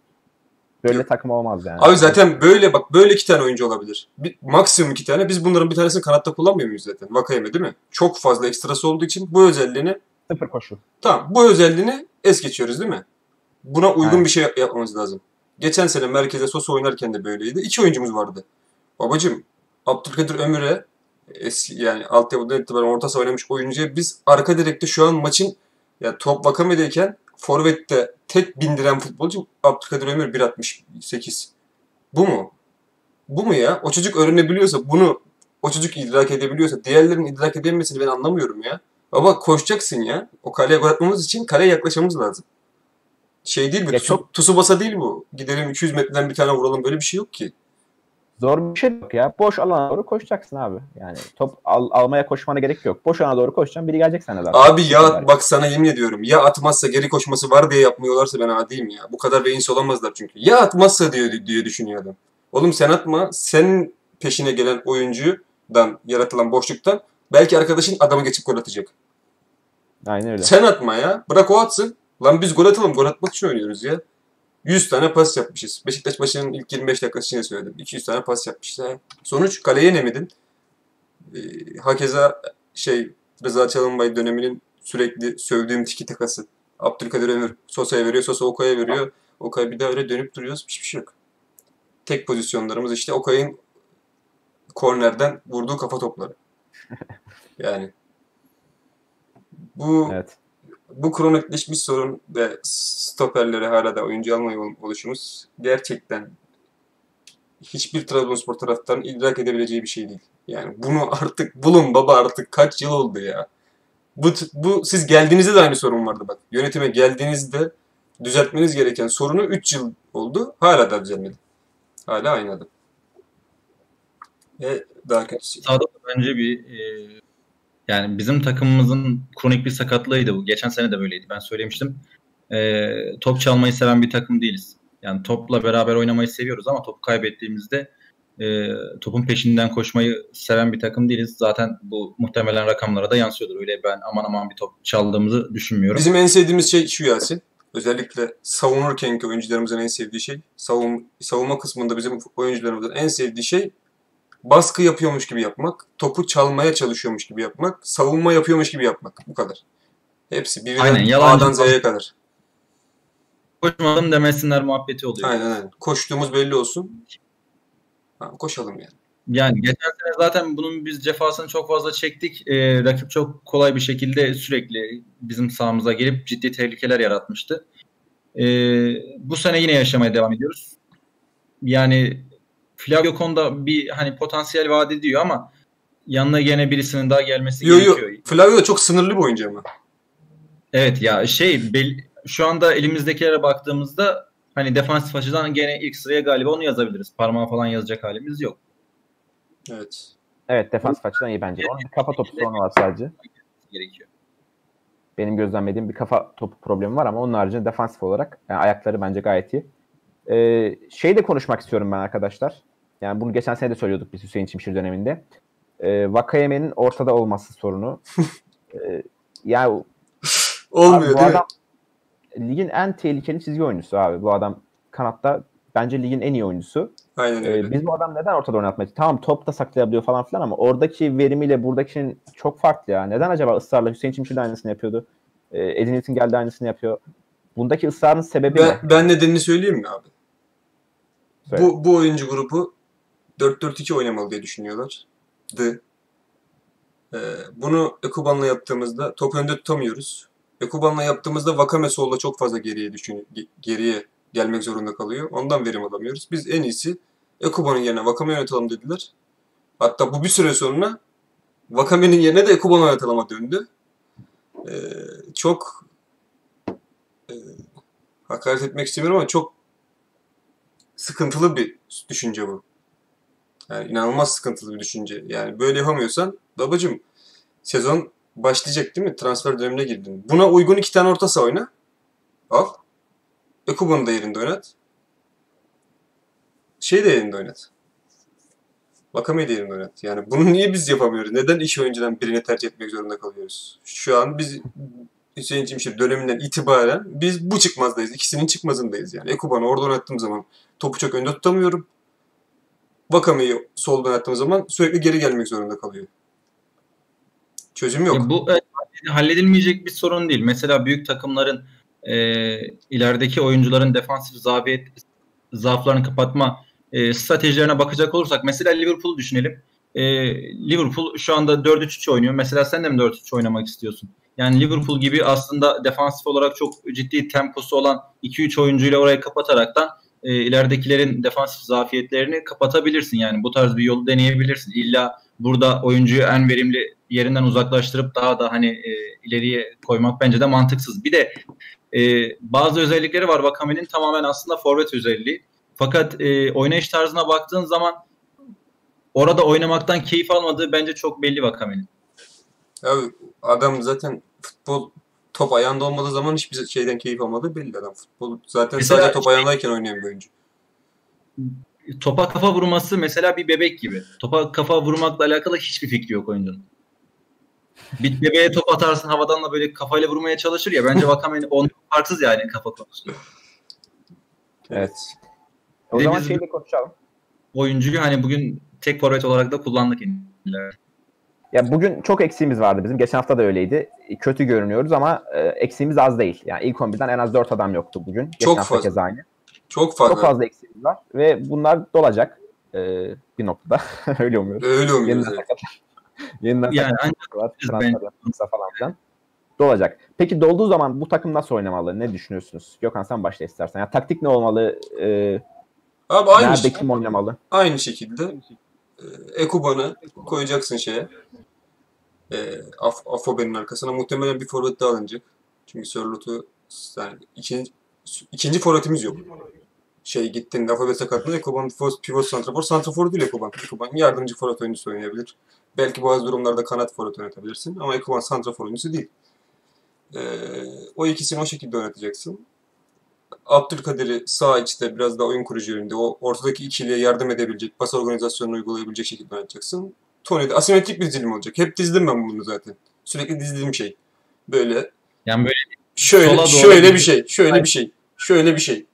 böyle takım olmaz yani. Abi zaten böyle bak böyle iki tane oyuncu olabilir. Bir, maksimum iki tane. Biz bunların bir tanesini kanatta kullanmıyor muyuz zaten? Vakayeme değil mi? Çok fazla ekstrası olduğu için bu özelliğini sıfır koşu. tamam bu özelliğini es geçiyoruz değil mi? Buna uygun Evet. bir şey yap- yapmamız lazım. Geçen sene merkeze Sosa oynarken de böyleydi. İki oyuncumuz vardı. Babacım Abdülkadir Ömür'e eski yani altyapıdan itibaren orta saha oynamış oyuncuya biz arka direkte şu an maçın ya top Vakame'deyken forvette tek bindiren futbolcu Abdülkadir Ömür 1.68. Bu mu? Bu mu ya? O çocuk öğrenebiliyorsa bunu o çocuk idrak edebiliyorsa diğerlerinin idrak edememesini ben anlamıyorum ya. Baba koşacaksın ya. O kaleye gol atmamız için kaleye yaklaşmamız lazım. Şey değil bu. Ya Tusu, çok- Tsubasa değil bu. Gidelim 200 metreden bir tane vuralım. Böyle bir şey yok ki. Zor bir şey yok ya. Boş alana doğru koşacaksın abi. Yani top al- almaya koşmana gerek yok. Boş alana doğru koşacaksın. Biri gelecek sana zaten. Abi ya bak sana yemin ediyorum. Ya atmazsa geri koşması var diye yapmıyorlarsa ben adiyim ya. Bu kadar beyinsiz olamazlar çünkü. Ya atmazsa diye, diye düşünüyor adam. Oğlum sen atma. Senin peşine gelen oyuncudan yaratılan boşluktan belki arkadaşın adamı geçip gol atacak. Aynen öyle. Sen atma ya. Bırak o atsın. Lan biz gol atalım. Gol atmak için oynuyoruz ya. 100 tane pas yapmışız. Beşiktaş maçının ilk 25 dakikası için söyledim. 200 tane pas yapmışız. ha. Sonuç kaleye inemedin. Ee, hakeza şey Rıza Çalınbay döneminin sürekli sövdüğüm tiki takası. Abdülkadir Ömür Sosa'ya veriyor. Sosa Okay'a veriyor. Okay bir daha öyle dönüp duruyoruz. Hiçbir şey yok. Tek pozisyonlarımız işte Okay'ın kornerden vurduğu kafa topları. Yani bu Evet. Bu kronikleşmiş sorun ve stoperlere hala da oyuncu almaya ol- oluşumuz gerçekten hiçbir Trabzonspor taraftarının idrak edebileceği bir şey değil. Yani bunu artık bulun baba artık kaç yıl oldu ya. Bu, bu siz geldiğinizde de aynı sorun vardı bak. Yönetime geldiğinizde düzeltmeniz gereken sorunu 3 yıl oldu. Hala da düzelmedi. Hala aynı adam. Ve daha kötüsü. Sağda da bence bir e, yani bizim takımımızın kronik bir sakatlığıydı bu. Geçen sene de böyleydi. Ben söylemiştim. E, top çalmayı seven bir takım değiliz. Yani topla beraber oynamayı seviyoruz ama topu kaybettiğimizde e, topun peşinden koşmayı seven bir takım değiliz. Zaten bu muhtemelen rakamlara da yansıyordur. Öyle ben aman aman bir top çaldığımızı düşünmüyorum. Bizim en sevdiğimiz şey şu Yasin. Özellikle savunurkenki oyuncularımızın en sevdiği şey, savun, savunma kısmında bizim oyuncularımızın en sevdiği şey baskı yapıyormuş gibi yapmak, topu çalmaya çalışıyormuş gibi yapmak, savunma yapıyormuş gibi yapmak. Bu kadar. Hepsi birden Aynen, A'dan Z'ye kadar. Koşmadım demesinler muhabbeti oluyor. Aynen aynen. Koştuğumuz belli olsun. Ha, koşalım yani. Yani geçen sene zaten bunun biz cefasını çok fazla çektik. Ee, rakip çok kolay bir şekilde sürekli bizim sahamıza gelip ciddi tehlikeler yaratmıştı. Ee, bu sene yine yaşamaya devam ediyoruz. Yani Flavio Conda bir hani potansiyel vaat ediyor ama yanına gene birisinin daha gelmesi Yo yo. gerekiyor. Flavio da çok sınırlı bir oyuncu ama. Evet ya şey bel- şu anda elimizdekilere baktığımızda hani defansif açıdan gene ilk sıraya galiba onu yazabiliriz. Parmağı falan yazacak halimiz yok. Evet. Evet defans açıdan iyi bence. Onun bir kafa topu sorunu var sadece. Gerekiyor. Benim gözlemlediğim bir kafa topu problemi var ama onun haricinde defansif olarak yani ayakları bence gayet iyi. Ee, şey de konuşmak istiyorum ben arkadaşlar. Yani bunu geçen sene de söylüyorduk biz Hüseyin Çimşir döneminde. Ee, Vakayeme'nin ortada olması sorunu. ee, ya Olmuyor Abi bu değil mi? adam ligin en tehlikeli çizgi oyuncusu abi. Bu adam kanatta bence ligin en iyi oyuncusu. Aynen Ee, öyle. biz bu adam neden ortada oynatmayız? Tamam top da saklayabiliyor falan filan ama oradaki verimiyle buradakinin çok farklı ya. Neden acaba ısrarla Hüseyin Çimşir de aynısını yapıyordu? Ee, Edin Newton geldi aynısını yapıyor. Bundaki ısrarın sebebi Ben, ne? ben nedenini söyleyeyim mi abi? Söyle. Bu, bu oyuncu grubu 4-4-2 oynamalı diye düşünüyorlar. Dı. Ee, bunu Ekuban'la yaptığımızda top önde tutamıyoruz. Ekuban'la yaptığımızda Vakame solda çok fazla geriye düşün ge- geriye gelmek zorunda kalıyor. Ondan verim alamıyoruz. Biz en iyisi Ekuban'ın yerine Vakame oynatalım dediler. Hatta bu bir süre sonra Vakame'nin yerine de Ekuban oynatalama döndü. Ee, çok e, hakaret etmek istemiyorum ama çok sıkıntılı bir düşünce bu. Yani inanılmaz sıkıntılı bir düşünce. Yani böyle yapamıyorsan babacım sezon başlayacak değil mi? Transfer dönemine girdin. Buna uygun iki tane orta saha oyna. Al. Ekuban'ı da yerinde oynat. Şey de yerinde oynat. Vakame'yi de yerinde oynat. Yani bunu niye biz yapamıyoruz? Neden iki oyuncudan birini tercih etmek zorunda kalıyoruz? Şu an biz Hüseyin Çimşir döneminden itibaren biz bu çıkmazdayız. İkisinin çıkmazındayız yani. Ekuban'ı orada oynattığım zaman topu çok önde tutamıyorum. Vakame'yi solda oynattığım zaman sürekli geri gelmek zorunda kalıyor. Çözüm yok. Ya bu evet, halledilmeyecek bir sorun değil. Mesela büyük takımların e, ilerideki oyuncuların defansif zafiyet zaaflarını kapatma e, stratejilerine bakacak olursak mesela Liverpool'u düşünelim. E, Liverpool şu anda 4-3-3 oynuyor. Mesela sen de mi 4-3 oynamak istiyorsun? Yani Liverpool gibi aslında defansif olarak çok ciddi temposu olan 2-3 oyuncuyla orayı kapataraktan e, ileridekilerin defansif zafiyetlerini kapatabilirsin. Yani bu tarz bir yolu deneyebilirsin. İlla burada oyuncuyu en verimli yerinden uzaklaştırıp daha da hani e, ileriye koymak bence de mantıksız. Bir de e, bazı özellikleri var. Vakame'nin tamamen aslında forvet özelliği. Fakat e, oynayış tarzına baktığın zaman orada oynamaktan keyif almadığı bence çok belli Vakame'nin. Abi adam zaten futbol top ayağında olmadığı zaman hiçbir şeyden keyif almadığı belli adam. Futbol zaten Mesela- sadece top ayağındayken oynayan bir oyuncu. Topa kafa vurması mesela bir bebek gibi. Topa kafa vurmakla alakalı hiçbir fikri yok oyuncunun. Bir bebeğe top atarsın havadan da böyle kafayla vurmaya çalışır ya. Bence Vakame'nin ondan farksız yani kafa konusunda. Evet. O zaman biz- de konuşalım. Oyuncuyu hani bugün tek forvet olarak da kullandık. Ya bugün çok eksiğimiz vardı bizim. Geçen hafta da öyleydi. Kötü görünüyoruz ama e, eksiğimiz az değil. Yani ilk 11'den en az 4 adam yoktu bugün. Geçen Çok hafta fazla. keza aynı. Çok fazla. Çok fazla eksiğimiz var ve bunlar dolacak e, bir noktada. Öyle umuyoruz. Öyle oluyor. Yeniden sakatlar. Yeniden Yani sakatlar falan filan. Dolacak. Peki dolduğu zaman bu takım nasıl oynamalı? Ne düşünüyorsunuz? Gökhan sen başla istersen. Ya, taktik ne olmalı? E, Abi aynı, nerede şey- kim oynamalı? aynı şekilde e, Ekuban'ı koyacaksın şeye. E, Af Afobe'nin arkasına muhtemelen bir forvet daha alınacak. Çünkü Sörlot'u yani ikinci, ikinci forvetimiz yok. Şey gittin Afobe sakatlığı Ekuban pivot, pivot santrafor. Santrafor değil Ekuban. Ekuban yardımcı forvet oyuncusu oynayabilir. Belki bazı durumlarda kanat forvet oynatabilirsin. Ama Ekuban santrafor oyuncusu değil. E, o ikisini o şekilde oynatacaksın. Abdülkadir'i sağ içte biraz daha oyun kurucu yönünde, o ortadaki ikiliye yardım edebilecek, pas organizasyonunu uygulayabilecek şekilde oynatacaksın. Tony'de asimetrik bir dizilim olacak. Hep dizdim ben bunu zaten. Sürekli dizdiğim şey. Böyle Yani böyle şöyle şöyle bir- bir şey, şöyle bir şey, şöyle bir şey.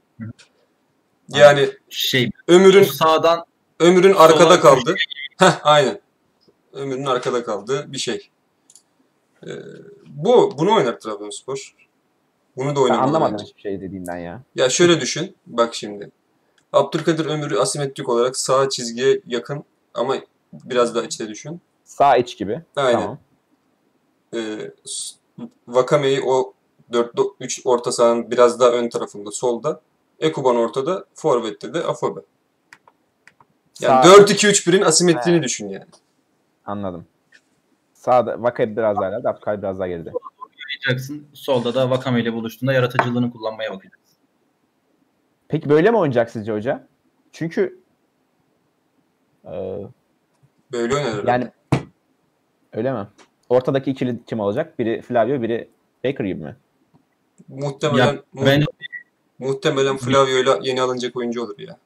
Yani şey ömrün sağdan ömrün arkada kaldı. Heh, aynen. Ömür'ün arkada kaldığı bir şey. Ee, bu bunu oynar Trabzonspor. Bunu da Ben oynamalı anlamadım hiçbir şey dediğinden ya. Ya şöyle düşün. Bak şimdi. Abdülkadir Ömür'ü asimetrik olarak sağ çizgiye yakın ama biraz daha içte düşün. Sağ iç gibi. Aynen. Tamam. Ee, Vakame'yi o 4-3 orta sahanın biraz daha ön tarafında solda. Ekuban ortada. Forvet'te de Afobe. Yani Sağ- 4-2-3-1'in asimetriğini düşün yani. Anladım. Sağda Vakayı biraz daha ileride, Abdülkadir biraz daha geride. Oynayacaksın. Solda da Vakame ile buluştuğunda yaratıcılığını kullanmaya bakacaksın. Peki böyle mi oynayacak sizce hoca? Çünkü e, Böyle herhalde. yani öyle mi? Ortadaki ikili kim olacak? Biri Flavio, biri Baker gibi mi? Muhtemelen Ya, mu- ben muhtemelen Flavio'yla yeni alınacak oyuncu olur ya.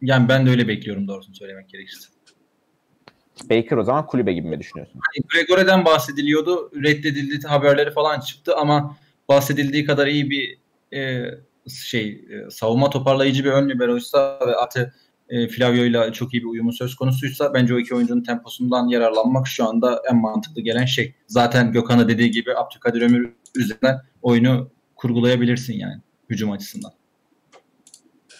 yani ben de öyle bekliyorum doğrusunu söylemek gerekirse. Baker o zaman kulübe gibi mi düşünüyorsun? Hani Gregore'den bahsediliyordu. Reddedildi haberleri falan çıktı ama bahsedildiği kadar iyi bir e, şey e, savunma toparlayıcı bir ön liberoysa ve Ate e, Flavio ile çok iyi bir uyumu söz konusuysa bence o iki oyuncunun temposundan yararlanmak şu anda en mantıklı gelen şey. Zaten Gökhan'a dediği gibi Abdülkadir Ömür üzerinden oyunu kurgulayabilirsin yani hücum açısından.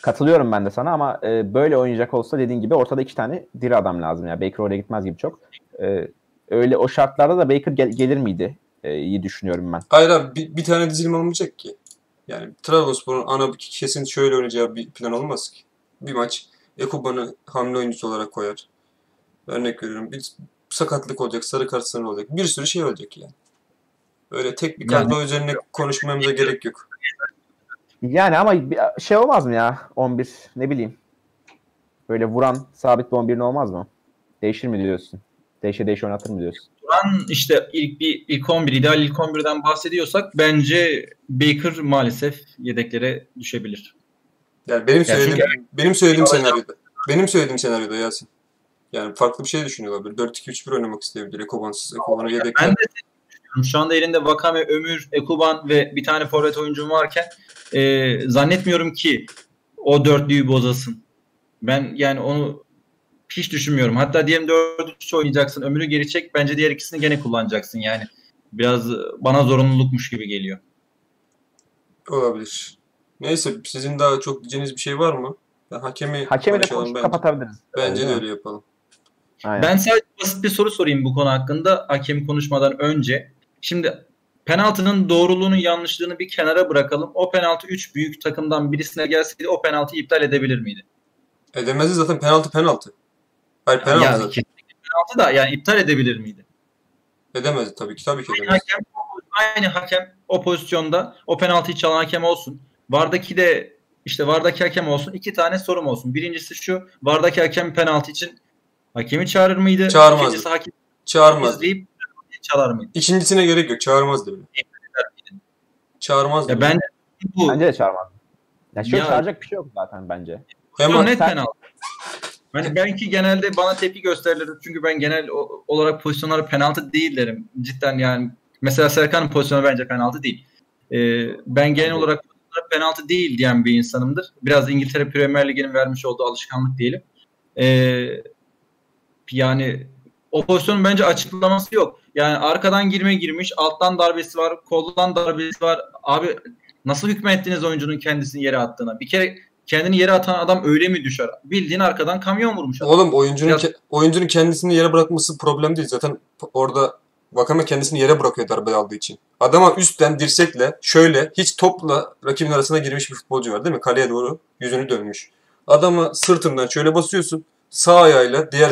Katılıyorum ben de sana ama e, böyle oynayacak olsa dediğin gibi ortada iki tane diri adam lazım. ya. Baker oraya gitmez gibi çok. E, öyle o şartlarda da Baker gel- gelir miydi? E, iyi düşünüyorum ben. Hayır abi bir, bir tane dizilim olmayacak ki. Yani Trabzonspor'un ana kesin şöyle oynayacağı bir plan olmaz ki. Bir maç Ekuban'ı hamle oyuncusu olarak koyar. Örnek veriyorum. Bir sakatlık olacak, sarı kart sarı olacak. Bir sürü şey olacak yani. Öyle tek bir Yani- kadro üzerine konuşmamıza gerek yok. Yani ama şey olmaz mı ya 11 ne bileyim. Böyle vuran sabit bir 11'in olmaz mı? Değişir mi diyorsun? Değişe değişe oynatır mı diyorsun? Duran işte ilk bir ilk 11 ideal ilk 11'den bahsediyorsak bence Baker maalesef yedeklere düşebilir. Yani benim Ya söylediğim çünkü- benim söylediğim senaryoda. Benim söylediğim senaryoda Yasin. Yani farklı bir şey düşünüyor olabilir. 4-2-3-1 oynamak isteyebilir. Ekobansız. Ekoban'ı yedekler. Ben de düşünüyorum. Şu anda elinde Vakame, Ömür, Ekuban ve bir tane forvet oyuncum varken e, zannetmiyorum ki o dörtlüyü bozasın. Ben yani onu hiç düşünmüyorum. Hatta diyelim 4-3 oynayacaksın. Ömür'ü geri çek. Bence diğer ikisini gene kullanacaksın. Yani biraz bana zorunlulukmuş gibi geliyor. Olabilir. Neyse sizin daha çok diyeceğiniz bir şey var mı? Ben hakemi Hakemi de konuşup bence. kapatabiliriz. Bence de öyle yapalım. Aynen. Ben sadece basit bir soru sorayım bu konu hakkında hakem konuşmadan önce. Şimdi penaltının doğruluğunu yanlışlığını bir kenara bırakalım. O penaltı 3 büyük takımdan birisine gelseydi o penaltıyı iptal edebilir miydi? Edemezdi zaten penaltı penaltı. Hayır penaltı Yani zaten. penaltı da yani iptal edebilir miydi? Edemezdi tabii ki. Tabii ki Aynı edemezdi. hakem, aynı hakem o pozisyonda o penaltıyı çalan hakem olsun. Vardaki de işte Vardaki hakem olsun. iki tane sorum olsun. Birincisi şu. Vardaki hakem penaltı için hakemi çağırır mıydı? Çağırmazdı. İkincisi hakem Çağırmazdı. izleyip çalar mıydı? İkincisine gerek yok. Çağırmazdı bile. Çağırmazdı. Ya bile. ben bu Bence de çağırmaz. Ya şöyle Ya- çağıracak bir şey yok zaten bence. Hem net sen- penaltı. Hani belki genelde bana tepki gösterilir çünkü ben genel olarak pozisyonlara penaltı değil derim. Cidden yani mesela Serkan'ın pozisyonu bence penaltı değil. Ee, ben genel olarak penaltı değil diyen bir insanımdır. Biraz İngiltere Premier Ligi'nin vermiş olduğu alışkanlık diyelim. Ee, yani o pozisyonun bence açıklaması yok. Yani arkadan girme girmiş, alttan darbesi var, koldan darbesi var. Abi nasıl hükmettiniz oyuncunun kendisini yere attığına? Bir kere kendini yere atan adam öyle mi düşer? Bildiğin arkadan kamyon vurmuş adam. Oğlum oyuncunun ke- oyuncunun kendisini yere bırakması problem değil. Zaten orada Vakame kendisini yere bırakıyor darbe aldığı için. Adama üstten dirsekle şöyle hiç topla rakibin arasına girmiş bir futbolcu var değil mi? Kaleye doğru yüzünü dönmüş. Adama sırtından şöyle basıyorsun. Sağ ayağıyla diğer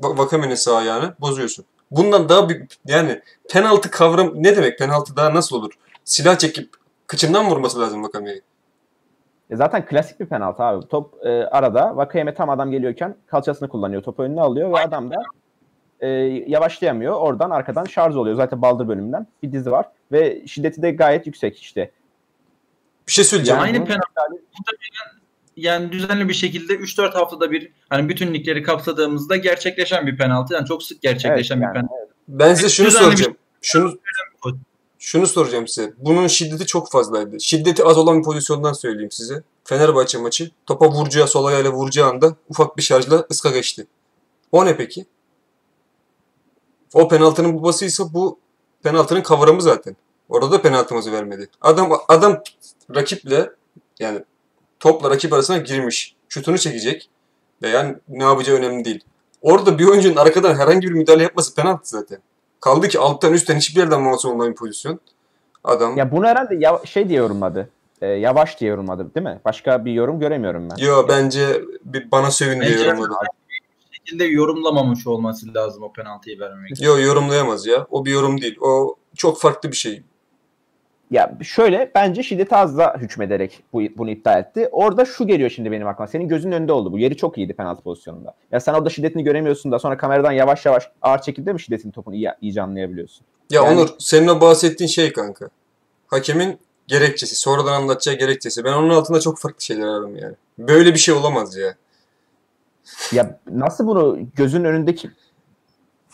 Va- Vakame'nin sağ ayağını bozuyorsun. Bundan daha bir yani penaltı kavram ne demek? Penaltı daha nasıl olur? Silah çekip kıçından mı vurması lazım Vakame'yi? E zaten klasik bir penaltı abi. Top e, arada Vakayeme tam adam geliyorken kalçasını kullanıyor. Topu önüne alıyor ve adam da e, yavaşlayamıyor. Oradan arkadan şarj oluyor. Zaten baldır bölümünden bir dizi var. Ve şiddeti de gayet yüksek işte. Bir şey söyleyeceğim. Yani Aynı penaltı. iptali- Yani düzenli bir şekilde 3-4 haftada bir hani bütün ligleri kapsadığımızda gerçekleşen bir penaltı. Yani çok sık gerçekleşen Evet, bir yani, penaltı. Ben size şunu Düzenli bir- soracağım. Şunu şunu soracağım size. Bunun şiddeti çok fazlaydı. Şiddeti az olan bir pozisyondan söyleyeyim size. Fenerbahçe maçı topa vuracağı sol ayağıyla vuracağı anda ufak bir şarjla ıska geçti. O ne peki? O penaltının babasıysa bu penaltının kavramı zaten. Orada da penaltımızı vermedi. Adam adam rakiple yani topla rakip arasına girmiş. Şutunu çekecek. Veya ne yapacağı önemli değil. Orada bir oyuncunun arkadan herhangi bir müdahale yapması penaltı zaten. Kaldı ki alttan üstten hiçbir yerden mouse olmayan bir pozisyon. Adam Ya bunu herhalde ya- şey diye yorumladı. Ee, yavaş diye yorumladı değil mi? Başka bir yorum göremiyorum ben. Yo bence bir bana sövün diye yorumladı. Bir şekilde yorumlamamış olması lazım o penaltıyı vermemek için. Yo yorumlayamaz ya. O bir yorum değil. O çok farklı bir şey. Ya şöyle bence şiddeti az da hükmederek bu, bunu iptal etti. Orada şu geliyor şimdi benim aklıma. Senin gözünün önünde oldu bu. Yeri çok iyiydi penaltı pozisyonunda. Ya sen orada şiddetini göremiyorsun da sonra kameradan yavaş yavaş ağır çekildi mi şiddetin topunu iyi, iyice anlayabiliyorsun. Ya Yani- Onur senin o bahsettiğin şey kanka. Hakemin gerekçesi. Sonradan anlatacağı gerekçesi. Ben onun altında çok farklı şeyler ararım yani. Böyle bir şey olamaz ya. Ya nasıl bunu gözünün önündeki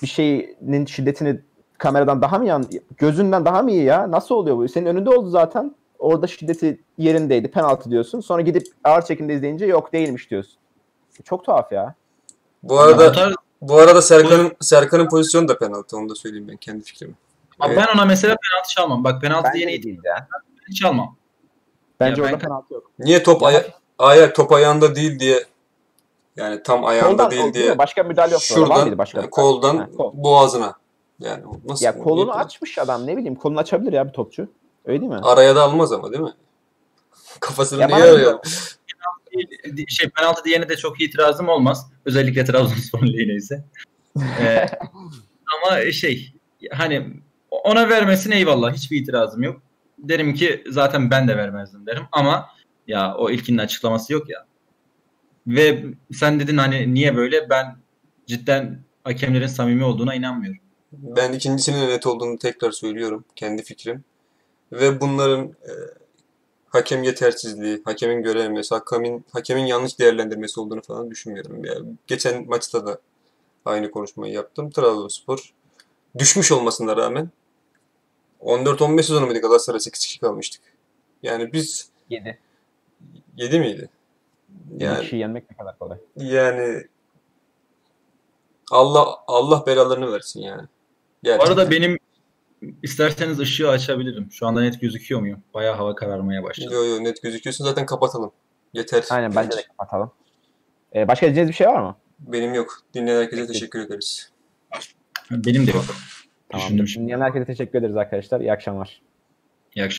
bir şeyin şiddetini kameradan daha mı yan gözünden daha mı iyi ya? Nasıl oluyor bu? Senin önünde oldu zaten. Orada şiddeti yerindeydi. Penaltı diyorsun. Sonra gidip ağır çekimde izleyince yok değilmiş diyorsun. Çok tuhaf ya. Bu arada bu arada Serkan'ın Serkan'ın pozisyonu da penaltı. Onu da söyleyeyim ben kendi fikrimi. Ama Evet. ben ona mesela penaltı çalmam. Bak penaltı de neydi? değil ya. Çalmam. Bence Ya orada ben- penaltı yok. Niye top aya aya top ayağında değil diye yani tam ayağında Koldan değil diye? Başka müdahale yok. Var şuradan mıydı başka? yani koldan Ha, kol. boğazına. Yani nasıl Ya kolunu açmış adam ne bileyim kolunu açabilir ya bir topçu. Öyle değil mi? Araya da almaz ama değil mi? Kafasını Ya niye arıyor? Şey penaltı diyene de çok itirazım olmaz. Özellikle Trabzonspor'un lehine ise. Ee, ama şey hani ona vermesine eyvallah. Hiçbir itirazım yok. Derim ki zaten ben de vermezdim derim ama ya o ilkinin açıklaması yok ya. Ve sen dedin hani niye böyle? Ben cidden hakemlerin samimi olduğuna inanmıyorum. Ben ikincisinin de net olduğunu tekrar söylüyorum. Kendi fikrim. Ve bunların e, hakem yetersizliği, hakemin görememesi, hakemin, hakemin yanlış değerlendirmesi olduğunu falan düşünmüyorum. Yani geçen maçta da aynı konuşmayı yaptım. Trabzonspor düşmüş olmasına rağmen 14-15 sezonu muydu Galatasaray 8 kişi kalmıştık. Yani biz 7. 7 miydi? Yani, Yani kişiyi yenmek ne kadar kolay. yani Allah Allah belalarını versin yani. Bu Gerçekten. arada benim isterseniz ışığı açabilirim. Şu anda net gözüküyor muyum? Bayağı hava kararmaya başladı. Yo yo net gözüküyorsun zaten kapatalım. Yeter. Aynen bence de kapatalım. Ee, başka diyeceğiniz bir şey var mı? Benim yok. Dinleyen herkese Peki. teşekkür ederiz. Benim de yok. Tamam. Düşündüm. Dinleyen herkese teşekkür ederiz arkadaşlar. İyi akşamlar.